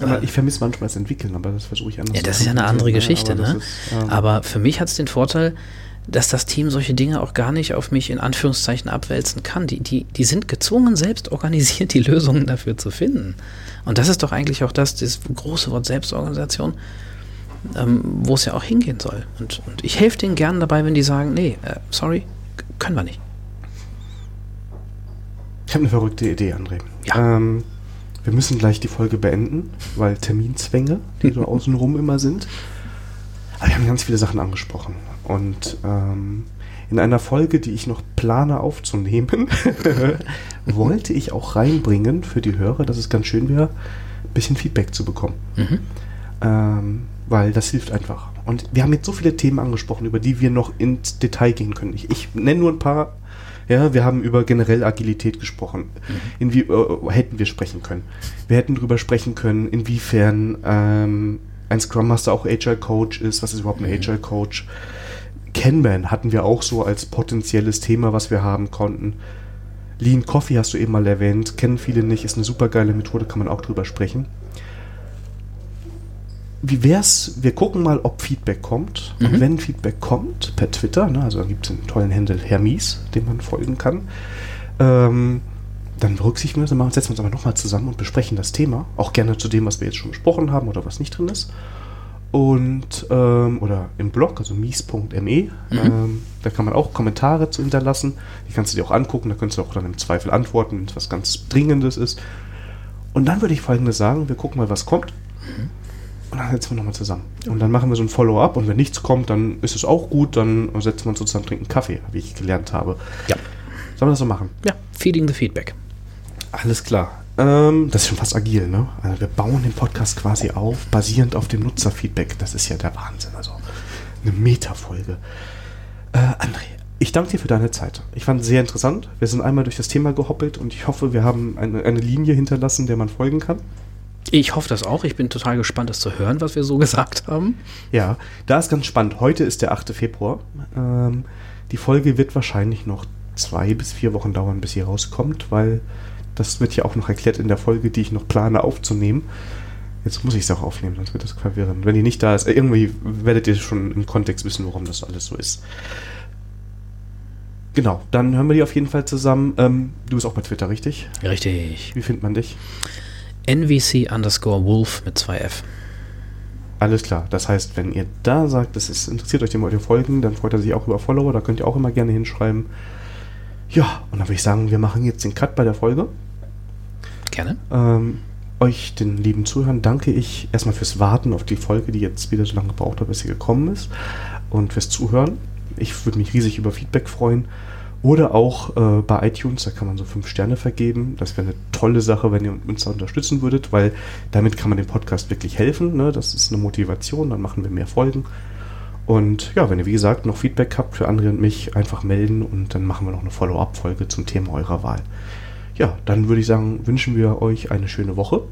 Aber ich vermisse manchmal das Entwickeln, aber das versuche ich anders. Ja, das ist ja eine andere Geschichte, ne? Ist, ähm aber für mich hat es den Vorteil, dass das Team solche Dinge auch gar nicht auf mich in Anführungszeichen abwälzen kann. Die, die, die sind gezwungen, selbst organisiert die Lösungen dafür zu finden. Und das ist doch eigentlich auch das, das große Wort Selbstorganisation, ähm, wo es ja auch hingehen soll. Und, und ich helfe denen gerne dabei, wenn die sagen, nee, äh, sorry, können wir nicht. Ich habe eine verrückte Idee, André. Ja. Ähm, wir müssen gleich die Folge beenden, weil Terminzwänge, die so außenrum immer sind. Aber wir haben ganz viele Sachen angesprochen. Und ähm, in einer Folge, die ich noch plane aufzunehmen, wollte ich auch reinbringen für die Hörer, dass es ganz schön wäre, ein bisschen Feedback zu bekommen. Mhm. Ähm, weil das hilft einfach. Und wir haben jetzt so viele Themen angesprochen, über die wir noch ins Detail gehen können. Ich, ich nenne nur ein paar. Ja, wir haben über generell Agilität gesprochen. Mhm. Inwie äh, hätten wir sprechen können. Wir hätten darüber sprechen können, inwiefern ähm, ein Scrum Master auch Agile Coach ist. Was ist überhaupt ein mhm. Agile Coach? Kanban hatten wir auch so als potenzielles Thema, was wir haben konnten. Lean Coffee hast du eben mal erwähnt, kennen viele nicht, ist eine super geile Methode, kann man auch drüber sprechen. Wie wär's, wir gucken mal, ob Feedback kommt. Mhm. Und wenn Feedback kommt, per Twitter, ne, also da gibt es einen tollen Handle Hermes, dem man folgen kann, ähm, dann berücksichtigen wir das, dann setzen wir uns aber nochmal zusammen und besprechen das Thema. Auch gerne zu dem, was wir jetzt schon besprochen haben oder was nicht drin ist und ähm, oder im Blog, also mies.me. Mhm. Ähm, da kann man auch Kommentare zu hinterlassen. Die kannst du dir auch angucken, da kannst du auch dann im Zweifel antworten, wenn es was ganz Dringendes ist. Und dann würde ich folgendes sagen: Wir gucken mal, was kommt. Mhm. Und dann setzen wir nochmal zusammen. Und dann machen wir so ein Follow-up und wenn nichts kommt, dann ist es auch gut, dann setzen wir uns zusammen, trinken Kaffee, wie ich gelernt habe. Ja. Sollen wir das so machen? Ja, feeding the feedback. Alles klar. Ähm, das ist schon fast agil, ne? Also wir bauen den Podcast quasi auf, basierend auf dem Nutzerfeedback. Das ist ja der Wahnsinn. Also eine Metafolge. Äh, André, ich danke dir für deine Zeit. Ich fand es sehr interessant. Wir sind einmal durch das Thema gehoppelt und ich hoffe, wir haben eine, eine Linie hinterlassen, der man folgen kann. Ich hoffe das auch. Ich bin total gespannt, das zu hören, was wir so gesagt haben. Ja, da ist ganz spannend. Heute ist der 8. Februar. Ähm, die Folge wird wahrscheinlich noch zwei bis vier Wochen dauern, bis sie rauskommt, weil das wird ja auch noch erklärt in der Folge, die ich noch plane aufzunehmen. Jetzt muss ich es auch aufnehmen, sonst wird das verwirrend. Wenn die nicht da ist, irgendwie werdet ihr schon im Kontext wissen, warum das alles so ist. Genau, dann hören wir die auf jeden Fall zusammen. Ähm, du bist auch bei Twitter, richtig? Richtig. Wie findet man dich? NVC underscore Wolf mit 2F. Alles klar. Das heißt, wenn ihr da sagt, das ist, interessiert euch dem ihr folgen, dann freut er sich auch über Follower. Da könnt ihr auch immer gerne hinschreiben. Ja, und dann würde ich sagen, wir machen jetzt den Cut bei der Folge. Gerne. Ähm, euch, den lieben Zuhörern, danke ich erstmal fürs Warten auf die Folge, die jetzt wieder so lange gebraucht hat, bis sie gekommen ist. Und fürs Zuhören. Ich würde mich riesig über Feedback freuen. Oder auch äh, bei iTunes, da kann man so fünf Sterne vergeben. Das wäre eine tolle Sache, wenn ihr uns da unterstützen würdet, weil damit kann man dem Podcast wirklich helfen. Ne? Das ist eine Motivation, dann machen wir mehr Folgen. Und ja, wenn ihr wie gesagt noch Feedback habt für André und mich, einfach melden und dann machen wir noch eine Follow-up-Folge zum Thema eurer Wahl. Ja, dann würde ich sagen, wünschen wir euch eine schöne Woche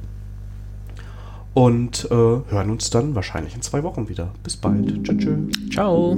und äh, hören uns dann wahrscheinlich in zwei Wochen wieder. Bis bald. Tschüss. Ciao.